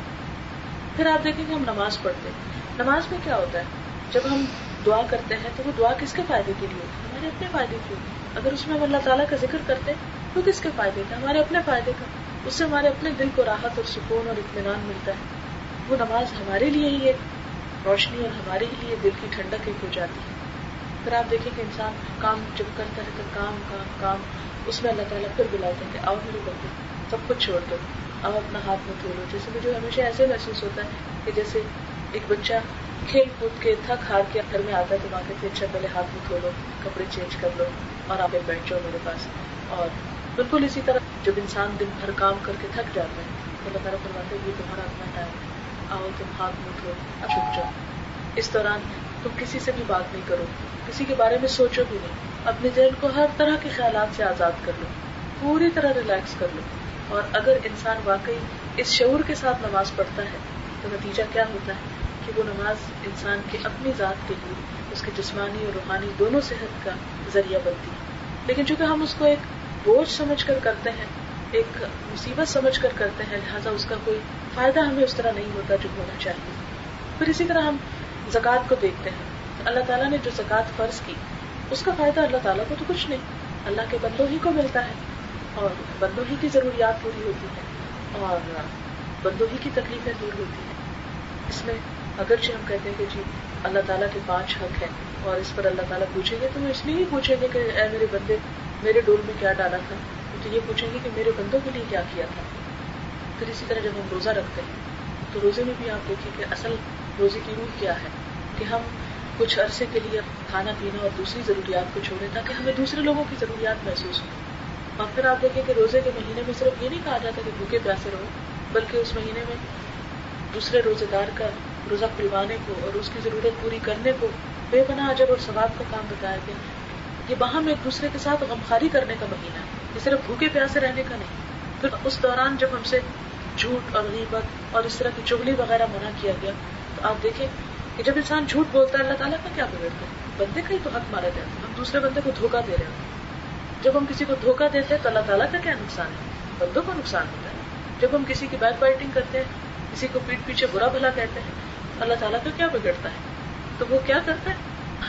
پھر آپ دیکھیں کہ ہم نماز پڑھتے ہیں۔ نماز میں کیا ہوتا ہے؟ جب ہم دعا کرتے ہیں تو وہ دعا کس کے فائدے کے لیے ہوتی ہے؟ ہمارے اپنے فائدے کی ہوتی ہے۔ اگر اس میں ہم اللہ تعالیٰ کا ذکر کرتے تو کس کے فائدے کا ہمارے اپنے فائدے کا۔ اس سے ہمارے اپنے دل کو راحت اور سکون اور اطمینان ملتا ہے۔ وہ نماز ہمارے لیے ہی ایک روشنی اور ہمارے ہی لیے دل کی ٹھنڈک ایک ہو جاتی ہے۔ پھر آپ دیکھیں کہ انسان کام جب کرتا ہے تو کام کام کام، اس میں اللہ تعالیٰ پھر بلاتے ہیں کہ آؤ میرے بندے سب کچھ چھوڑ دو، آؤ اپنا ہاتھ میں دھو لو۔ جیسے مجھے ہمیشہ ایسے محسوس ہوتا ہے کہ جیسے ایک بچہ کھیل کود کے تھک ہار کے گھر میں آتا ہے تو وہاں کہتے اچھا پہلے ہاتھ میں دھو لو کپڑے چینج کر لو اور آپ بیٹھ جاؤ میرے پاس۔ اور بالکل اسی طرح جب انسان دن بھر کام کر کے تھک جاتا ہے تو اللہ تعالیٰ فرماتے ہیں یہ تمہارا اپنا ٹائم ہے۔ آؤ، تم ہاتھ منہ دھو چھپ جاؤ۔ اس دوران تم کسی سے بھی بات نہیں کرو۔ کسی کے بارے میں سوچو بھی نہیں۔ اپنے ذہن کو ہر طرح کے خیالات سے آزاد کر لو۔ پوری طرح ریلیکس کر لو۔ اور اگر انسان واقعی اس شعور کے ساتھ نماز پڑھتا ہے تو نتیجہ کیا ہوتا ہے کہ وہ نماز انسان کی اپنی ذات کے لیے، اس کے جسمانی اور روحانی دونوں صحت کا ذریعہ بنتی ہے۔ لیکن چونکہ ہم اس کو ایک بوجھ سمجھ کر کرتے ہیں، ایک مصیبت سمجھ کر کرتے ہیں، لہٰذا اس کا کوئی فائدہ ہمیں اس طرح نہیں ہوتا جو ہونا چاہیے۔ پھر اسی طرح ہم زکوٰۃ کو دیکھتے ہیں۔ اللہ تعالیٰ نے جو زکوٰۃ فرض کی، اس کا فائدہ اللہ تعالیٰ کو تو کچھ نہیں، اللہ کے بندوں ہی کو ملتا ہے اور بندوں ہی کی ضروریات پوری ہوتی ہیں۔ اور بندوں ہی کی تکلیفیں دور ہوتی ہیں۔ اس میں اگرچہ ہم کہتے ہیں کہ جی اللہ تعالیٰ کے پانچ حق ہیں اور اس پر اللہ تعالیٰ پوچھیں گے تو وہ اس لیے ہی پوچھیں گے کہ اے میرے بندے، میرے ڈول میں کیا ڈالا تھا؟ تو یہ پوچھیں گے کہ میرے بندوں کے لیے کیا کیا تھا؟ پھر اسی طرح جب ہم روزہ رکھتے ہیں، تو روزے میں بھی آپ دیکھیں کہ اصل روزے کی روح کیا ہے؟ کہ ہم کچھ عرصے کے لیے کھانا پینا اور دوسری ضروریات کو چھوڑیں تاکہ ہمیں دوسرے لوگوں کی ضروریات محسوس ہو اور پھر آپ دیکھیں کہ روزے کے مہینے میں صرف یہ نہیں کہا جاتا کہ بھوکے پیاسے رہو بلکہ اس مہینے میں دوسرے روزے دار کا روزہ پلوانے کو اور اس کی ضرورت پوری کرنے کو بے پناہ اجر اور ثواب کا کام بتایا گیا یہ باہم ایک دوسرے کے ساتھ غمخاری کرنے کا مہینہ ہے۔ یہ صرف بھوکے پیاسے رہنے کا نہیں، پھر اس دوران جب ہم سے جھوٹ اور غیبت اور اس طرح کی چگلی وغیرہ منع کیا گیا، تو آپ دیکھیں کہ جب انسان جھوٹ بولتا ہے، اللہ تعالیٰ کا کیا بگڑتا ہے؟ بندے کا ہی تو حق مارا جاتا ہے۔ ہم دوسرے بندے کو دھوکہ دے رہے ہیں۔ جب ہم کسی کو دھوکہ دیتے ہیں تو اللہ تعالیٰ کا کیا نقصان ہے؟ بندوں کو نقصان ہوتا ہے۔ جب ہم کسی کی بیک بائٹنگ کرتے ہیں، کسی کو پیٹ پیچھے برا بھلا کہتے ہیں، اللہ تعالیٰ کا کیا بگڑتا ہے؟ تو وہ کیا کرتا ہے؟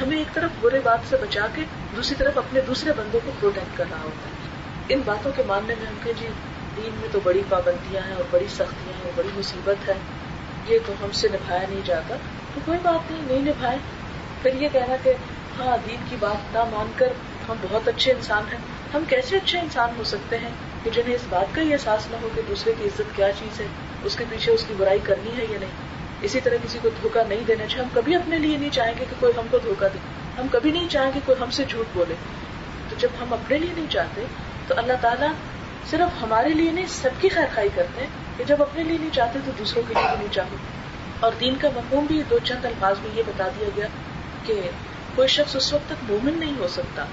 ہمیں ایک طرف برے بات سے بچا کے دوسری طرف اپنے دوسرے بندوں کو پروٹیکٹ کر رہا ہوتا ہے۔ ان باتوں کے ماننے میں ہم کہ جی دین میں تو بڑی پابندیاں ہیں اور بڑی سختیاں ہیں اور بڑی مصیبت ہے، یہ تو ہم سے نبھایا نہیں جاتا۔ تو کوئی بات نہیں نہیں نبھائے۔ پھر یہ کہنا کہ ہاں دین کی بات نہ مان کر ہم بہت اچھے انسان ہیں۔ ہم کیسے اچھے انسان ہو سکتے ہیں؟ کہ جنہیں اس بات کا ہی احساس نہ ہو کہ دوسرے کی عزت کیا چیز ہے، اس کے پیچھے اس کی برائی کرنی ہے یا نہیں۔ اسی طرح کسی کو دھوکا نہیں دینا چاہیے۔ ہم کبھی اپنے لیے نہیں چاہیں گے کہ کوئی ہم کو دھوکا دے۔ ہم کبھی نہیں چاہیں گے کوئی ہم سے جھوٹ بولے۔ تو جب ہم اپنے لیے نہیں چاہتے، تو اللہ تعالیٰ صرف ہمارے لیے نہیں، سب کی خیر خائی کرتے ہیں کہ جب اپنے لیے نہیں چاہتے تو دوسروں کے لیے بھی نہیں چاہو اور دین کا مفہوم بھی دو چند الفاظ میں یہ بتا دیا گیا کہ کوئی شخص اس وقت تک مومن نہیں ہو سکتا۔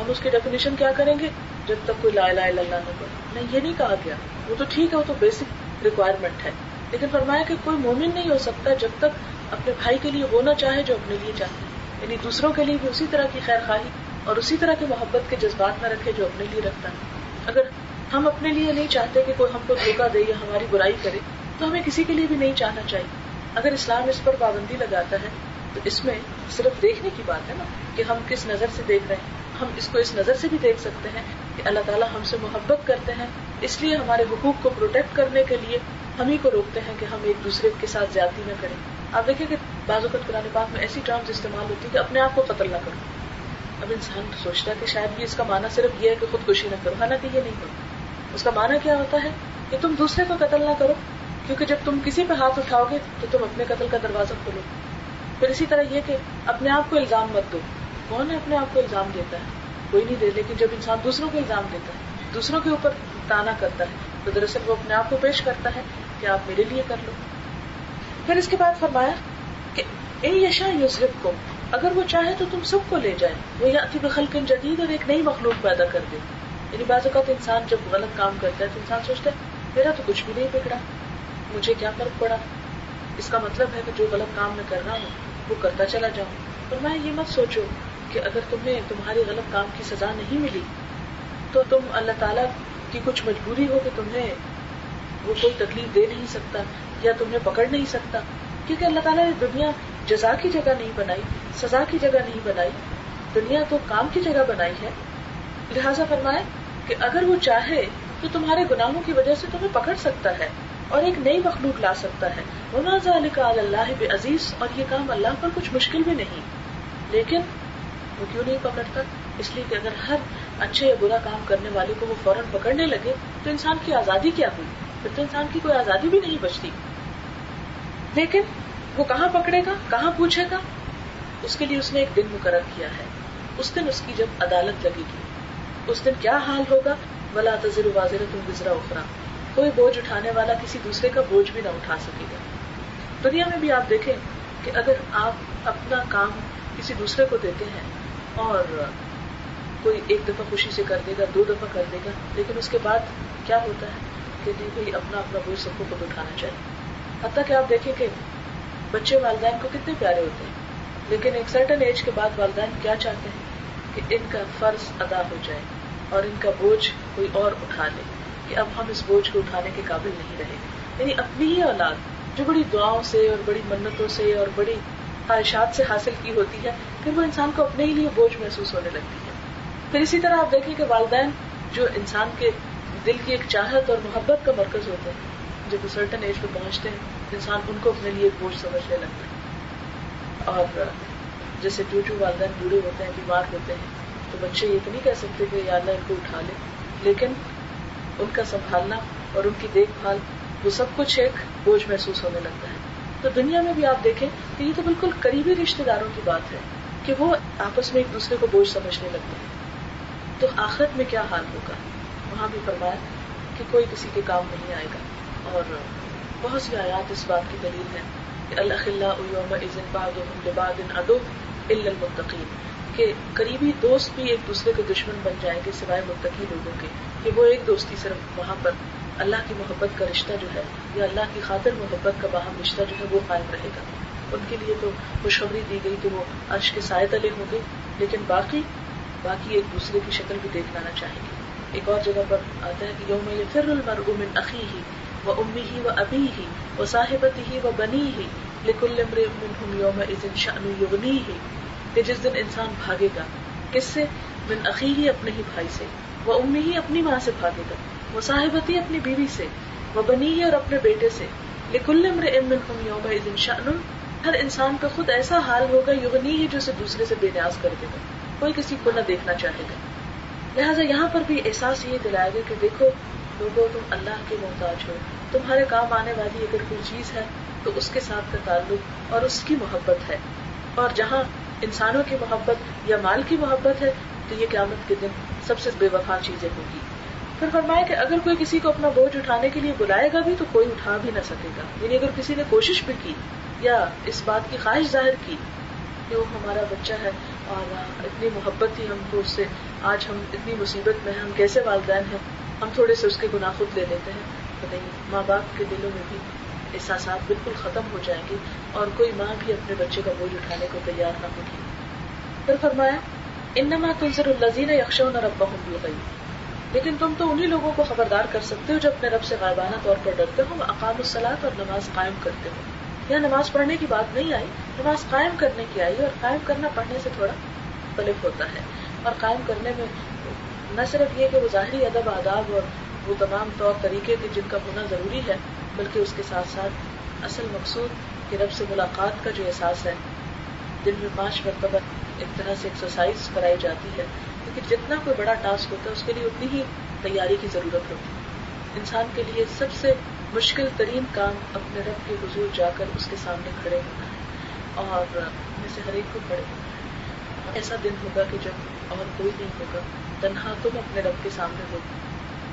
ہم اس کی ڈیفینیشن کیا کریں گے؟ جب تک کوئی لا الہ الا اللہ نہ کرے نہیں، یہ نہیں کہا گیا۔ وہ تو ٹھیک ہے، وہ تو بیسک ریکوائرمنٹ ہے۔ لیکن فرمایا کہ کوئی مومن نہیں ہو سکتا جب تک اپنے بھائی کے لیے وہ نہ چاہے جو اپنے لیے چاہے۔ یعنی دوسروں کے لیے بھی اسی طرح کی خیر خواہی اور اسی طرح کی محبت کے جذبات نہ رکھے جو اپنے لیے رکھتا ہے۔ اگر ہم اپنے لیے نہیں چاہتے کہ کوئی ہم کو دھوکہ دے یا ہماری برائی کرے، تو ہمیں کسی کے لیے بھی نہیں چاہنا چاہیے۔ اگر اسلام اس پر پابندی لگاتا ہے، تو اس میں صرف دیکھنے کی بات ہے نا کہ ہم کس نظر سے دیکھ رہے ہیں۔ ہم اس کو اس نظر سے بھی دیکھ سکتے ہیں کہ اللہ تعالیٰ ہم سے محبت کرتے ہیں۔ اس لیے ہمارے حقوق کو پروٹیکٹ کرنے کے لیے ہم ہی کو روکتے ہیں کہ ہم ایک دوسرے کے ساتھ زیادتی نہ کریں۔ آپ دیکھیں کہ بعض اوقات قرآن پاک میں ایسی ٹرمز استعمال ہوتی ہے کہ اپنے آپ کو قتل نہ کرو۔ اب انسان سوچتا ہے کہ شاید بھی اس کا معنی صرف یہ ہے کہ خودکشی نہ کرو۔ حالانکہ یہ نہیں ہوتا۔ اس کا معنی کیا ہوتا ہے؟ کہ تم دوسرے کو قتل نہ کرو، کیونکہ جب تم کسی پہ ہاتھ اٹھاؤ گے تو تم اپنے قتل کا دروازہ کھولو۔ پھر اسی طرح یہ کہ اپنے آپ کو الزام مت دو۔ کون ہے اپنے آپ کو الزام دیتا ہے؟ کوئی نہیں دے لیکن جب انسان دوسروں کو الزام دیتا ہے، دوسروں کے اوپر تانا کرتا ہے، تو دراصل وہ اپنے آپ کو پیش کرتا ہے کہ آپ میرے لیے کر لو۔ پھر اس کے بعد فرمایا کہ اے یشا یوسف کو اگر وہ چاہے تو تم سب کو لے جائے۔ وہ یا بخلقن جدید اور ایک نئی مخلوق پیدا کر دے۔ یعنی بعض اوقات انسان جب غلط کام کرتا ہے تو انسان سوچتا ہے، میرا تو کچھ بھی نہیں بگڑا، مجھے کیا فرق پڑا؟ اس کا مطلب ہے کہ جو غلط کام میں کر رہا ہوں، وہ کرتا چلا جاؤں۔ اور میں یہ مت سوچو کہ اگر تمہیں تمہاری غلط کام کی سزا نہیں ملی، تو تم اللہ تعالیٰ کی کچھ مجبوری ہو کہ تمہیں وہ کوئی تکلیف دے نہیں سکتا یا تمہیں پکڑ نہیں سکتا۔ کیونکہ اللہ تعالیٰ نے دنیا جزا کی جگہ نہیں بنائی، سزا کی جگہ نہیں بنائی، دنیا تو کام کی جگہ بنائی ہے۔ لہٰذا فرمائے کہ اگر وہ چاہے تو تمہارے گناہوں کی وجہ سے تمہیں پکڑ سکتا ہے اور ایک نئی مخلوق لا سکتا ہے۔ اللہ عزیز اور یہ کام اللہ پر کچھ مشکل بھی نہیں۔ لیکن وہ کیوں نہیں پکڑتا؟ اس لیے کہ اگر ہر اچھے یا برا کام کرنے والے کو وہ فوراً پکڑنے لگے، تو انسان کی آزادی کیا ہوئی؟ پھر تو انسان کی کوئی آزادی بھی نہیں بچتی۔ لیکن وہ کہاں پکڑے گا؟ کہاں پوچھے گا؟ اس کے لیے اس نے ایک دن مقرر کیا ہے۔ اس دن اس کی جب عدالت لگے گی، اس دن کیا حال ہوگا؟ بلا تذر واضح تم گزرا اخرا کوئی بوجھ اٹھانے والا کسی دوسرے کا بوجھ بھی نہ اٹھا سکے گا۔ دنیا میں بھی آپ دیکھیں کہ اگر آپ اپنا کام کسی دوسرے کو دیتے ہیں اور کوئی ایک دفعہ خوشی سے کر دے گا، دو دفعہ کر دے گا، لیکن اس کے بعد کیا ہوتا ہے کہ نہیں، بھائی، اپنا اپنا بوجھ سب کو خود اٹھانا چاہیے۔ حتیٰ کہ آپ دیکھیں کہ بچے والدین کو کتنے پیارے ہوتے ہیں، لیکن ایک سرٹن ایج کے بعد والدین کیا چاہتے ہیں؟ کہ ان کا فرض ادا ہو جائے اور ان کا بوجھ کوئی اور اٹھا لے، کہ اب ہم اس بوجھ کو اٹھانے کے قابل نہیں رہے یعنی اپنی ہی اولاد جو بڑی دعاؤں سے اور بڑی منتوں سے اور بڑی خواہشات سے حاصل کی ہوتی ہے، پھر وہ انسان کو اپنے ہی لیے بوجھ محسوس ہونے لگتی ہے۔ پھر اسی طرح آپ دیکھیں کہ والدین جو انسان کے دل کی ایک چاہت اور محبت کا مرکز ہوتا ہے جب وہ سرٹن ایج پہ پہنچتے ہیں، انسان ان کو اپنے لیے بوجھ سمجھنے لگتا ہے۔ اور جیسے جو جو والدین بوڑھے ہوتے ہیں، بیمار ہوتے ہیں، تو بچے یہ تو نہیں کہہ سکتے کہ یا اللہ ان کو اٹھا لے، لیکن ان کا سنبھالنا اور ان کی دیکھ بھال، وہ سب کچھ ایک بوجھ محسوس ہونے لگتا ہے۔ تو دنیا میں بھی آپ دیکھیں کہ یہ تو بالکل قریبی رشتے داروں کی بات ہے کہ وہ آپس میں ایک دوسرے کو بوجھ سمجھنے لگتے ہیں۔ تو آخرت میں کیا حال ہوگا؟ وہاں بھی فرمایا کہ کوئی کسی کے کام نہیں آئے گا۔ اور بہت سی آیات اس بات کی دلیل ہے کہ ادو المتقین۔ کہ قریبی دوست بھی ایک دوسرے کے دشمن بن جائیں گے سوائے متقی لوگوں کے، کہ وہ ایک دوستی صرف وہاں پر اللہ کی محبت کا رشتہ جو ہے یا اللہ کی خاطر محبت کا باہم رشتہ جو ہے وہ قائم رہے گا۔ ان کے لیے تو خوشخبری دی گئی کہ وہ عرش کے سائے تلے ہوں گے، لیکن باقی باقی ایک دوسرے کی شکل بھی دیکھ لانا چاہیں گے۔ ایک اور جگہ پر آتا ہے کہ یوم فر المر امن عقی ہی وہ امی ہی وہ ابھی ہی وہ صاحبتی ہی وہ بنی ہی لکل یوم شان یغنی ہی کہ جس دن انسان بھاگے گا، کس سے؟ من عقی ہی اپنے ہی بھائی سے وہ امی ہی اپنی ماں سے بھاگے گا۔ وہ صاحبتی اپنی بیوی سے وہ بنی اور اپنے بیٹے سے۔ لکل امر یوم ہر انسان کا خود ایسا حال ہوگا، یغنی ہی جو اسے دوسرے سے بے نیاز کر دے گا۔ کوئی کسی کو نہ دیکھنا چاہے گا۔ لہٰذا یہاں پر بھی احساس یہ دلائے گا کہ دیکھو، لوگوں، تم اللہ کے محتاج ہو۔ تمہارے کام آنے والی اگر کوئی چیز ہے، تو اس کے ساتھ کا تعلق اور اس کی محبت ہے۔ اور جہاں انسانوں کی محبت یا مال کی محبت ہے، تو یہ قیامت کے دن سب سے بے وفا چیزیں ہوگی۔ پھر فرمایا کہ اگر کوئی کسی کو اپنا بوجھ اٹھانے کے لیے بلائے گا بھی تو کوئی اٹھا بھی نہ سکے گا۔ یعنی اگر کسی نے کوشش بھی کی یا اس بات کی خواہش ظاہر کی کہ وہ ہمارا بچہ ہے اور اتنی محبت تھی ہم کو اس سے، آج ہم اتنی مصیبت میں ہم کیسے والدین ہیں؟ ہم تھوڑے سے اس کے گناہ خود لے لیتے ہیں۔ تو نہیں، ماں باپ کے دلوں میں بھی احساسات بالکل ختم ہو جائیں گے اور کوئی ماں بھی اپنے بچے کا بوجھ اٹھانے کو تیار نہ ہوگی۔ پھر فرمایا، انما تنظر الزین یکشون اور ابا ہوں گئی لیکن تم تو انہیں لوگوں کو خبردار کر سکتے ہو جو اپنے رب سے غائبانہ طور پر ڈرتے ہو اقام السلاط اور نماز قائم کرتے ہو یہاں نماز پڑھنے کی بات نہیں آئی، نماز قائم کرنے کی آئی اور قائم کرنا پڑھنے سے تھوڑا مختلف ہوتا ہے۔ اور قائم کرنے میں نہ صرف یہ کہ وہ ظاہری ادب، آداب اور وہ تمام طور طریقے کے جن کا ہونا ضروری ہے، بلکہ اس کے ساتھ ساتھ اصل مقصود کہ رب سے ملاقات کا جو احساس ہے۔ دن میں پانچ مرتبہ ایک طرح سے ایکسرسائز کرائی جاتی ہے۔ کیونکہ جتنا کوئی بڑا ٹاسک ہوتا ہے، اس کے لیے اتنی ہی تیاری کی ضرورت ہوتی ہے۔ انسان کے لیے سب سے مشکل ترین کام اپنے رب کے حضور جا کر اس کے سامنے کھڑے ہونا ہے۔ اور میں سے ہر ایک کو کھڑے ہونا ایسا دن ہوگا کہ جب اور کوئی نہیں ہوگا، تنہا تم اپنے رب کے سامنے ہو۔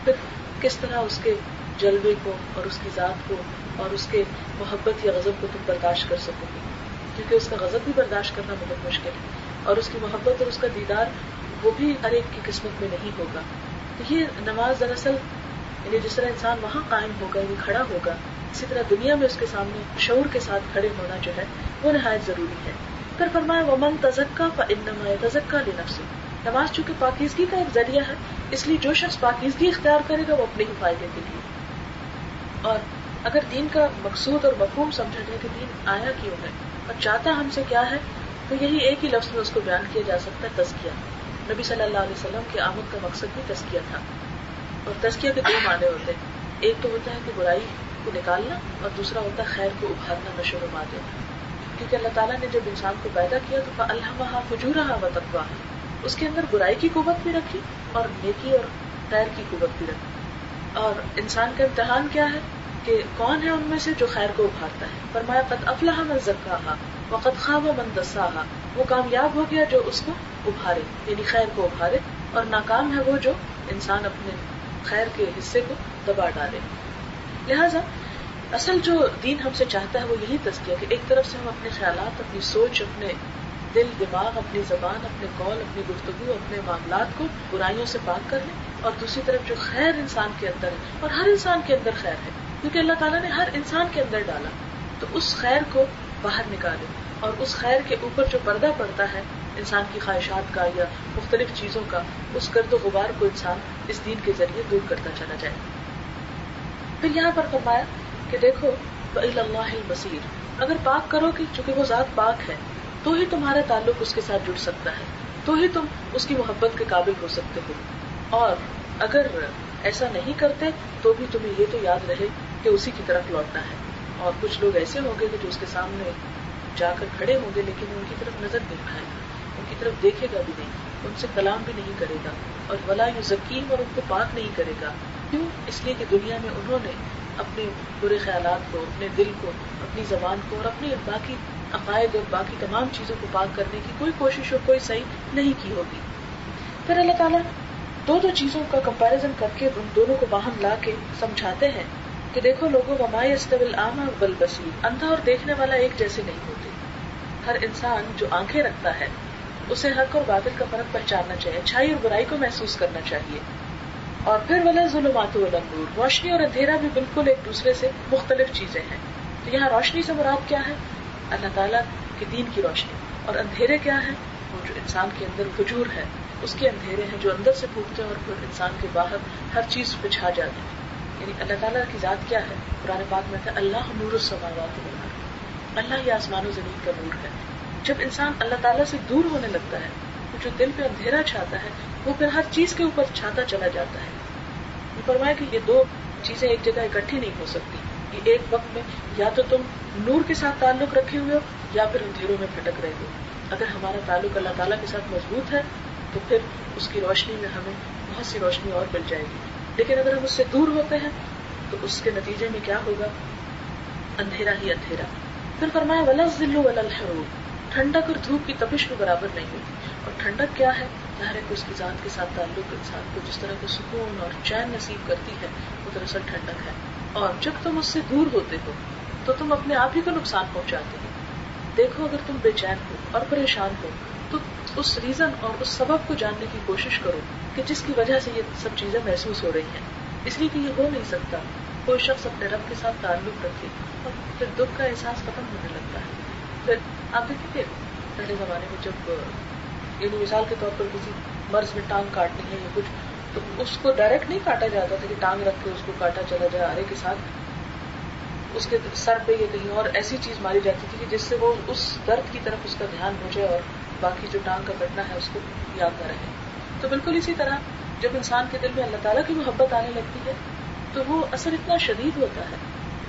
پھر کس طرح اس کے جلوے کو اور اس کی ذات کو اور اس کے محبت یا غضب کو تم برداشت کر سکو گے؟ کیونکہ اس کا غضب بھی برداشت کرنا بہت مشکل ہے۔ اور اس کی محبت اور اس کا دیدار وہ بھی ہر ایک کی قسمت میں نہیں ہوگا۔ تو یہ نماز دراصل یعنی جس طرح انسان وہاں قائم ہوگا یعنی کھڑا ہوگا، اسی طرح دنیا میں اس کے سامنے شعور کے ساتھ کھڑے ہونا جو ہے، وہ نہایت ضروری ہے۔ پھر فرمایا وہ من تزکا تزکا لینا سے نماز چونکہ پاکیزگی کا ایک ذریعہ ہے، اس لیے جو شخص پاکیزگی اختیار کرے گا، وہ اپنے ہی فائدے کے لیے۔ اور اگر دین کا مقصود اور مفہوم سمجھا جائے کہ دین آیا کیوں ہے اور چاہتا ہم سے کیا ہے، تو یہی ایک ہی لفظ میں اس کو بیان کیا جا سکتا ہے، تزکیہ۔ نبی صلی اللہ علیہ وسلم کے آمد کا مقصد بھی تزکیہ تھا۔ اور تزکیہ کے دو معنی ہوتے ہیں۔ ایک تو ہوتا ہے کہ برائی کو نکالنا اور دوسرا ہوتا ہے خیر کو ابھارنا، نشو و دینا۔ کیونکہ اللہ تعالیٰ نے جب انسان کو پیدا کیا تو اللہ فجور و تقوا اس کے اندر برائی کی قوت بھی رکھی اور نیکی اور خیر کی قوت بھی رکھی۔ اور انسان کا امتحان کیا ہے؟ کہ کون ہے ان میں سے جو خیر کو ابھارتا ہے؟ فرمایا، قد افلاح من زکا وقت خواب من دسا وہ کامیاب ہو گیا جو اس کو ابھارے یعنی خیر کو ابھارے اور ناکام ہے وہ جو انسان اپنے خیر کے حصے کو دبا ڈالے۔ لہذا، اصل جو دین ہم سے چاہتا ہے وہ یہی تذکیہ کہ ایک طرف سے ہم اپنے خیالات، اپنی سوچ، اپنے دل، دماغ، اپنی زبان، اپنے قول، اپنی گفتگو، اپنے معاملات کو برائیوں سے پاک کر لیں، اور دوسری طرف جو خیر انسان کے اندر ہے، اور ہر انسان کے اندر خیر ہے۔ کیونکہ اللہ تعالیٰ نے ہر انسان کے اندر ڈالا تو اس خیر کو باہر نکالے اور اس خیر کے اوپر جو پردہ پڑتا ہے، انسان کی خواہشات کا یا مختلف چیزوں کا، اس گرد و غبار کو انسان اس دین کے ذریعے دور کرتا چلا جائے۔ پھر یہاں پر فرمایا کہ دیکھو اللہ بصیر اگر پاک کرو کہ چونکہ وہ ذات پاک ہے، تو ہی تمہارا تعلق اس کے ساتھ جڑ سکتا ہے، تو ہی تم اس کی محبت کے قابل ہو سکتے ہو۔ اور اگر ایسا نہیں کرتے، تو بھی تمہیں یہ تو یاد رہے کہ اسی کی طرف لوٹنا ہے۔ اور کچھ لوگ ایسے ہوں گے کہ جو اس کے سامنے جا کر کھڑے ہوں گے، لیکن ان کی طرف نظر نہیں کھائے گا ان کی طرف دیکھے گا بھی نہیں۔ ان سے کلام بھی نہیں کرے گا۔ اور ولا یو ذکیم اور ان کو پاک نہیں کرے گا۔ کیوں؟ اس لیے کہ دنیا میں انہوں نے اپنے برے خیالات کو، اپنے دل کو، اپنی زبان کو اور اپنی باقی عقائد اور باقی تمام چیزوں کو پاک کرنے کی کوئی کوشش اور کوئی صحیح نہیں کی ہوگی۔ پھر اللہ تعالیٰ دو دو چیزوں کا کمپیرزن کر کے، ان دونوں کو باہم لا کے سمجھاتے ہیں۔ کہ دیکھو لوگوں ومائے استبل عام بل بصیر اندھا اور دیکھنے والا ایک جیسے نہیں ہوتے۔ ہر انسان جو آنکھیں رکھتا ہے، اسے حق اور بادل کا فرق پہچاننا چاہیے اچھائی اور برائی کو محسوس کرنا چاہیے۔ اور پھر والا ظلمات نور روشنی اور اندھیرا بھی بالکل ایک دوسرے سے مختلف چیزیں ہیں۔ تو یہاں روشنی سے مراد کیا ہے؟ اللہ تعالیٰ کے دین کی روشنی۔ اور اندھیرے کیا ہے وہ جو انسان کے اندر فجور ہے، اس کے اندھیرے ہیں جو اندر سے پھوٹتے ہیں اور پھر انسان کے باہر ہر چیز پہ چھا جاتے ہیں۔ یعنی اللہ تعالیٰ کی ذات کیا ہے؟ قرآن پاک میں اللہ نور السماوات والارض اللہ یہ آسمان و زمین کا نور ہے۔ جب انسان اللہ تعالیٰ سے دور ہونے لگتا ہے تو جو دل پہ اندھیرا چھاتا ہے، وہ پھر ہر چیز کے اوپر چھاتا چلا جاتا ہے۔ فرمایا کہ یہ دو چیزیں ایک جگہ اکٹھی نہیں ہو سکتی۔ یہ ایک وقت میں یا تو تم نور کے ساتھ تعلق رکھے ہوئے ہو، یا پھر اندھیروں میں پھٹک رہے ہو۔ اگر ہمارا تعلق اللہ تعالیٰ کے ساتھ مضبوط ہے، تو پھر اس کی روشنی میں ہمیں بہت سی روشنی اور مل جائے گی۔ لیکن اگر ہم اس سے دور ہوتے ہیں تو اس کے نتیجے میں کیا ہوگا؟ اندھیرا ہی اندھیرا۔ پھر فرمایا ولز ذلو ولحرو ٹھنڈک اور دھوپ کی تپش میں برابر نہیں ہوتی۔ اور ٹھنڈک کیا ہے؟ ظاہر کو اس کی ذات کے ساتھ تعلق انسان کو جس طرح کا سکون اور چین نصیب کرتی ہے، وہ دراصل ٹھنڈک ہے۔ اور جب تم اس سے دور ہوتے ہو، تو تم اپنے آپ ہی کو نقصان پہنچاتے ہو۔ دیکھو، اگر تم بے چین ہو اور پریشان ہو تو اس ریزن اور اس سبب کو جاننے کی کوشش کرو کہ جس کی وجہ سے یہ سب چیزیں محسوس ہو رہی ہیں۔ اس لیے کہ یہ ہو نہیں سکتا۔ کوئی شخص اپنے رب کے ساتھ تعلق رکھے اور پھر دکھ کا احساس ختم ہونے لگتا ہے۔ پھر آپ دیکھیں کہ پہلے زمانے میں جب یعنی مثال کے طور پر کسی مرض میں ٹانگ کاٹنی ہے یا کچھ، تو اس کو ڈائریکٹ نہیں کاٹا جاتا تھا کہ ٹانگ رکھ کے اس کو کاٹا چلا جائے آرے کے ساتھ۔ اس کے سر پہ یا کہیں اور ایسی چیز ماری جاتی تھی کہ جس سے وہ اس درد کی طرف اس کا دھیان ہو جائے اور باقی جو ٹانگ کا بیٹھنا ہے اس کو یاد نہ رہے تو بالکل اسی طرح جب انسان کے دل میں اللہ تعالیٰ کی محبت آنے لگتی ہے، تو وہ اثر اتنا شدید ہوتا ہے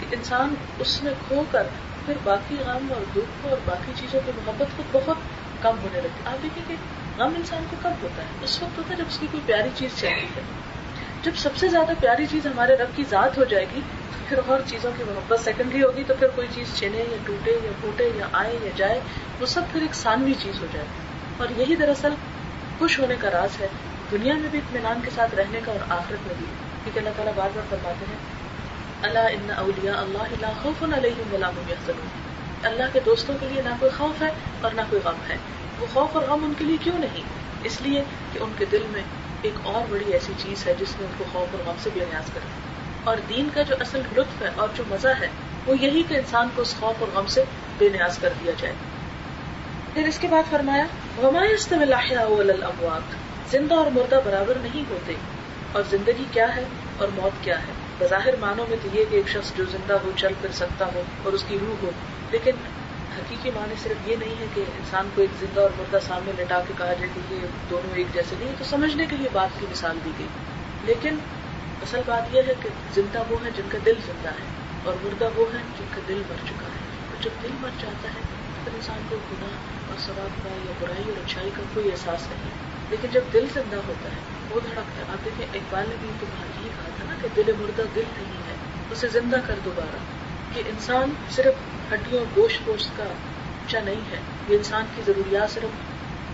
کہ انسان اس میں کھو کر پھر باقی غم اور دکھ اور باقی چیزوں کی محبت کو بہت کم ہونے لگتی ہے۔ آپ دیکھیں کہ غم انسان کو کب ہوتا ہے؟ اس وقت ہوتا ہے جب اس کی کوئی پیاری چیز چاہتی ہے۔ جب سب سے زیادہ پیاری چیز ہمارے رب کی ذات ہو جائے گی پھر اور چیزوں کی محبت سیکنڈری ہوگی، تو پھر کوئی چیز چھنے یا ٹوٹے یا پھوٹے یا آئے یا جائے، وہ سب پھر ایک سانوی چیز ہو جائے اور یہی دراصل خوش ہونے کا راز ہے دنیا میں بھی اطمینان کے ساتھ رہنے کا اور آخرت میں بھی۔ کیونکہ اللہ تعالیٰ بار بار فرماتے ہیں اللہ ان اولیا اللہ خوف علیہم ولا اللہ کے دوستوں کے لیے نہ کوئی خوف ہے اور نہ کوئی غم ہے۔ وہ خوف اور غم ان کے لیے کیوں نہیں؟ اس لیے کہ ان کے دل میں ایک اور بڑی ایسی چیز ہے جس نے ان کو خوف اور غم سے بے نیاز کر اور دین کا جو اصل لطف ہے اور جو مزہ ہے، وہ یہی کہ انسان کو اس خوف اور غم سے بے نیاز کر دیا جائے۔ پھر اس کے بعد فرمایا الاموات زندہ اور مردہ برابر نہیں ہوتے۔ اور زندگی کیا ہے اور موت کیا ہے؟ بظاہر معنوں میں تو یہ کہ ایک شخص جو زندہ ہو، چل پھر سکتا ہو اور اس کی روح ہو، لیکن حقیقی معنی صرف یہ نہیں ہے کہ انسان کو ایک زندہ اور مردہ سامنے لٹا کے کہا جائے کہ یہ دونوں ایک جیسے نہیں تو سمجھنے کے لیے بات کی مثال دی گئی۔ لیکن اصل بات یہ ہے کہ زندہ وہ ہے جن کا دل زندہ ہے اور مردہ وہ ہے جن کا دل مر چکا ہے۔ اور جب دل مر جاتا ہے، تو انسان کو گناہ اور ثواب کا یا برائی اور اچھائی کا کوئی احساس نہیں۔ لیکن جب دل زندہ ہوتا ہے، وہ دھڑکتا ہے۔ آپ دیکھیں، اقبال نے بھی تو یہی کہا تھا نا کہ دل مردہ دل نہیں ہے، اسے زندہ کر دوبارہ کہ انسان صرف ہڈیوں گوشت گوشت کا اچھا نہیں ہے، یہ انسان کی ضروریات صرف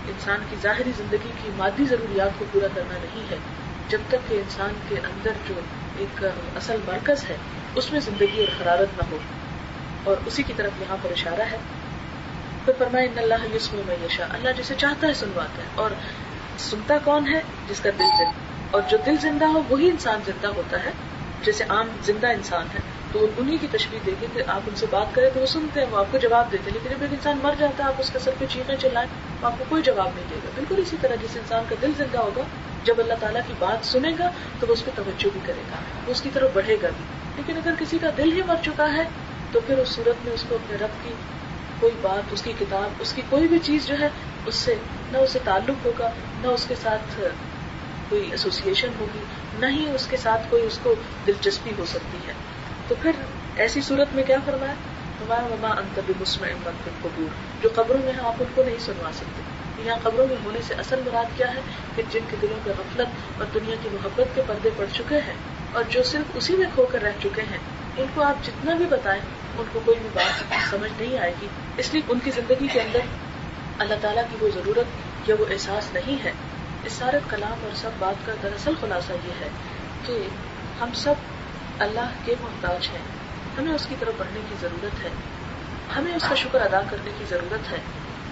انسان کی ظاہری زندگی کی مادی ضروریات کو پورا کرنا نہیں ہے۔ جب تک کہ انسان کے اندر جو ایک اصل مرکز ہے، اس میں زندگی اور حرارت نہ ہو۔ اور اسی کی طرف یہاں پر اشارہ ہے۔ پھر فرمائے، ان اللہ یسم میں یشا اللہ جسے چاہتا ہے سنواتا ہے۔ اور سنتا کون ہے؟ جس کا دل زندہ اور جو دل زندہ ہو، وہی انسان زندہ ہوتا ہے جیسے عام زندہ انسان ہے۔ تو انہیں کی تشریح دے کے کہ آپ ان سے بات کریں تو وہ سنتے ہیں، وہ آپ کو جواب دیتے ہیں، لیکن جب ایک انسان مر جاتا ہے، آپ اس کے سر پہ چیخیں، چلائیں، تو آپ کو کوئی جواب نہیں دے گا۔ بالکل اسی طرح جس انسان کا دل زندہ ہوگا، جب اللہ تعالیٰ کی بات سنے گا، تو وہ اس پہ توجہ بھی کرے گا، وہ اس کی طرف بڑھے گا بھی۔ لیکن اگر کسی کا دل ہی مر چکا ہے، تو پھر اس صورت میں اس کو اپنے رب کی کوئی بات، اس کی کتاب، اس کی کوئی بھی چیز جو ہے، اس سے نہ اسے تعلق ہوگا، نہ اس کے ساتھ کوئی ایسوسیشن ہوگی، نہ ہی اس کے ساتھ کوئی اس کو دلچسپی ہو سکتی ہے۔ تو پھر ایسی صورت میں کیا فرمایا؟ ہمارا مما انتب مسم امت قبور جو قبروں میں ہیں، آپ ان کو نہیں سنوا سکتے۔ یہاں قبروں میں ہونے سے اصل مراد کیا ہے؟ کہ جن کے دلوں پہ غفلت اور دنیا کی محبت کے پردے پڑ چکے ہیں اور جو صرف اسی میں کھو کر رہ چکے ہیں، ان کو آپ جتنا بھی بتائیں، ان کو کوئی بھی بات سمجھ نہیں آئے گی۔ اس لیے ان کی زندگی کے اندر اللہ تعالیٰ کی وہ ضرورت یا وہ احساس نہیں ہے۔ اس سارے کلام اور سب بات کا دراصل خلاصہ یہ ہے کہ ہم سب اللہ کے محتاج ہیں۔ ہمیں اس کی طرف بڑھنے کی ضرورت ہے۔ ہمیں اس کا شکر ادا کرنے کی ضرورت ہے۔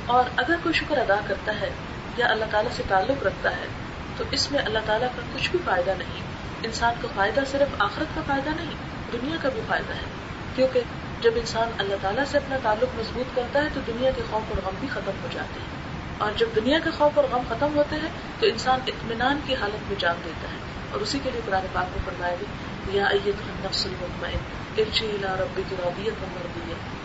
اور اگر کوئی شکر ادا کرتا ہے یا اللہ تعالیٰ سے تعلق رکھتا ہے، تو اس میں اللہ تعالیٰ کا کچھ بھی فائدہ نہیں۔ انسان کو فائدہ صرف آخرت کا فائدہ نہیں، دنیا کا بھی فائدہ ہے۔ کیونکہ جب انسان اللہ تعالیٰ سے اپنا تعلق مضبوط کرتا ہے، تو دنیا کے خوف اور غم بھی ختم ہو جاتے ہیں۔ اور جب دنیا کے خوف اور غم ختم ہوتے ہیں، تو انسان اطمینان کی حالت میں جان دیتا ہے۔ اور اسی کے لیے قرآن پاک میں فرمایا گیا یا نفس المطمئن ارجی الى ربک راضیت ومرضیت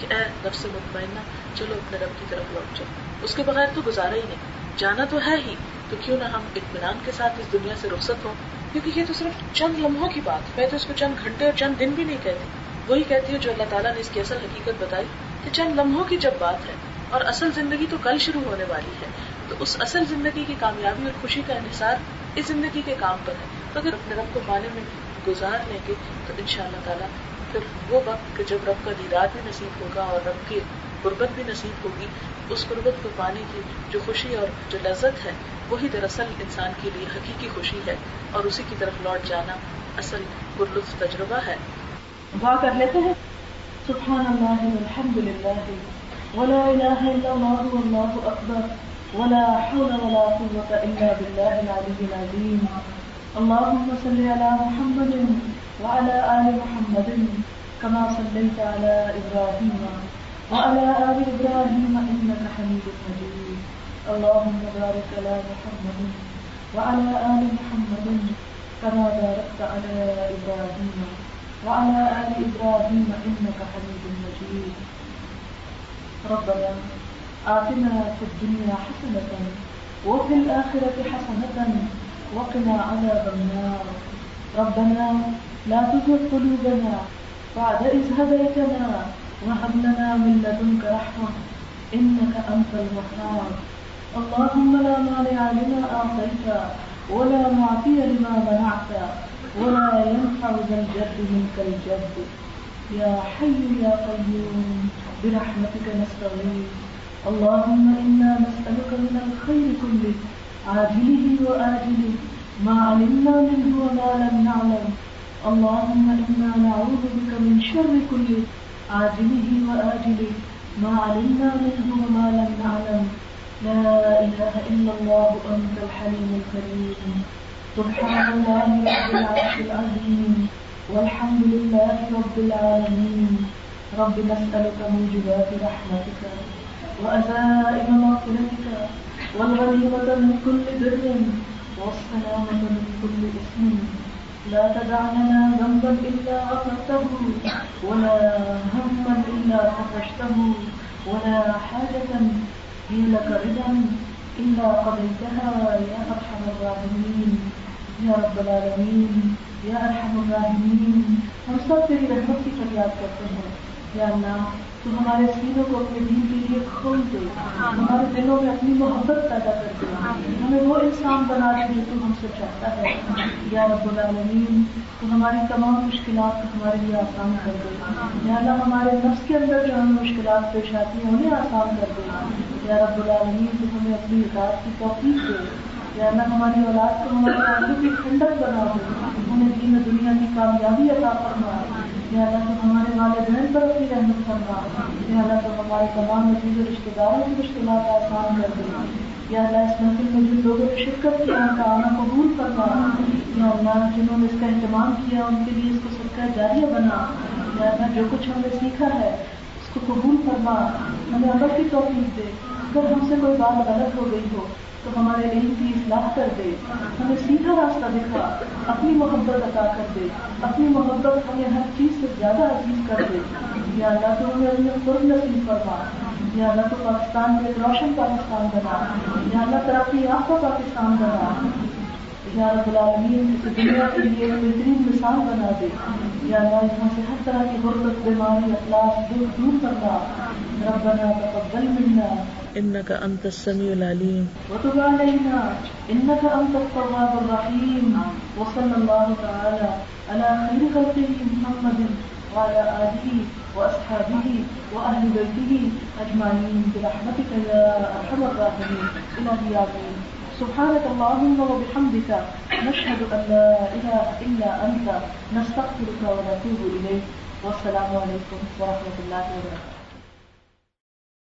کہ اے نفس مطمئنہ چلو اپنے رب کی طرف لوٹ جاؤ۔ اس کے بغیر تو گزارا ہی نہیں۔ جانا تو ہے ہی، تو کیوں نہ ہم اطمینان کے ساتھ اس دنیا سے رخصت ہوں؟ کیونکہ یہ تو صرف چند لمحوں کی بات۔ میں تو اس کو چند گھنٹے اور چند دن بھی نہیں کہتی۔ وہی کہتی ہوں جو اللہ تعالیٰ نے اس کی اصل حقیقت بتائی کہ چند لمحوں کی جب بات ہے اور اصل زندگی تو کل شروع ہونے والی ہے، تو اس اصل زندگی کی کامیابی اور خوشی کا انحصار اس زندگی کے کام پر ہے۔ تو اگر اپنے رب کو پانے میں گزار لیں گے، تو ان شاء اللہ تعالیٰ پھر وہ وقت کہ جب رب کا دیدار بھی نصیب ہوگا اور رب کی غربت بھی نصیب ہوگی، اس غربت کو پانے کی جو خوشی اور جو لذت ہے، وہی دراصل انسان کے لیے حقیقی خوشی ہے۔ اور اسی کی طرف لوٹ جانا اصل پرلطف تجربہ ہے۔ دعا کر لیتے ہیں۔ سبحان اللہ الحمد للہ ولا الہ الا اللہ واللہ اکبر۔ ولا حول ولا قوة الا باللہ العلی العظیم۔ اللهم صل على محمد وعلى آل محمد كما صليت على إبراهيم وعلى آل إبراهيم إنك حميد مجيد. اللهم بارك على محمد وعلى آل محمد كما باركت على إبراهيم وعلى آل إبراهيم إنك حميد مجيد. ربنا آتنا في الدنيا حسنة وفي الآخرة حسنة وقنا عذاب النار. ربنا لا تزغ قلوبنا بعد إذ هديتنا وهب لنا من لدنك رحمة إنك أنت الوهاب. اللهم لا مانع لما أعطيت ولا معطي لما منعت ولا ينفع ذا الجد منك الجد. يا حي يا قيوم، برحمتك نستغيث. اللهم إنا نسألك من الخير كله عاجله وآجله ما علمنا منه وما لم نعلم. اللهم إنا نعوذ بك من شر كل عاجله وآجله ما علمنا منه وما لم نعلم. لا إله إلا الله، أنت الحليم الكريم سبحان الله رب العرش العظيم. والحمد لله رب العالمين. رب نسألك موجبات رحمتك وأزائم مغفرتك. والغنيمة من كل بر والسلامة من كل اسم لا تدع لنا ذنبا إلا غفرته ولا هما إلا فرجته ولا حاجة هي لك رضا إلا قضيتها يا أرحم الراحمين يا رب العالمين يا أرحم الراحمين ہم سب تیری رحمت کی فریاد کرتے ہیں یا اللہ تو ہمارے سینوں کو اپنے دین کے لیے کھول دے ہمارے دلوں میں اپنی محبت پیدا کر دے ہمیں وہ انسان بنا دے جو تو ہم سے چاہتا ہے۔ یا رب العالمین تو ہماری تمام مشکلات کو ہمارے لیے آسان کر دے یا اللہ ہمارے نفس کے اندر جو ہمیں مشکلات پیش آتی ہیں انہیں آسان کر دے یا رب العالمین تو ہمیں اپنی اطاعت کی توفیق دے اللہ ہماری اولاد کو ہمارے تعلق کی ٹھنڈک بنا دے انہیں دین دنیا کی کامیابی عطا فرما یا اللہ تو ہمارے والدین پر اپنی رحمت فرما یا اللہ تو ہمارے تمام نتیجے رشتے داروں کی مشکلات آسان کر دے۔ یا اللہ اس محفل میں جن لوگوں نے شرکت کیا ان کا آنا قبول فرما۔ یا اللہ جنہوں نے اس کا اہتمام کیا، ان کے لیے اس کو سب کا جاریہ بنا۔ یا اللہ جو کچھ ہم نے سیکھا ہے، اس کو قبول فرما۔ ہمیں عمل کی توفیق دے۔ اگر ہم سے کوئی بات غلط ہو گئی ہو تو ہمارے علم کی اصلاح کر دے۔ ہمیں سیدھا راستہ دکھا، اپنی محبت عطا کر دے۔ اپنی محبت ہمیں ہر چیز سے زیادہ عزیز کر دے۔ یا اللہ تو ہمیں اپنے خود نصیب فرما۔ یا اللہ تو پاکستان میں ایک روشن پاکستان بنا۔ یا اللہ ترقی یافتہ پاکستان بنا۔ یا رب العالمین دنیا کے لیے بہترین مثال بنا دے۔ یا اللہ یہاں سے ہر طرح کی غربت، بیماری اخلاق دور دور کرنا ربنا تقبل منا۔ انك انت السميع العليم وتب علينا انك انت التواب الرحيم وصلى الله تعالى على خير خلقه محمد وعلى اله واصحابه واهل بيته اجمعين برحمتك يا ارحم الراحمين الهي امين سبحانك اللهم وبحمدك نشهد أن لا إله إلا أنت نستغفرك ونتوب إليك والسلام عليكم ورحمة الله وبركاته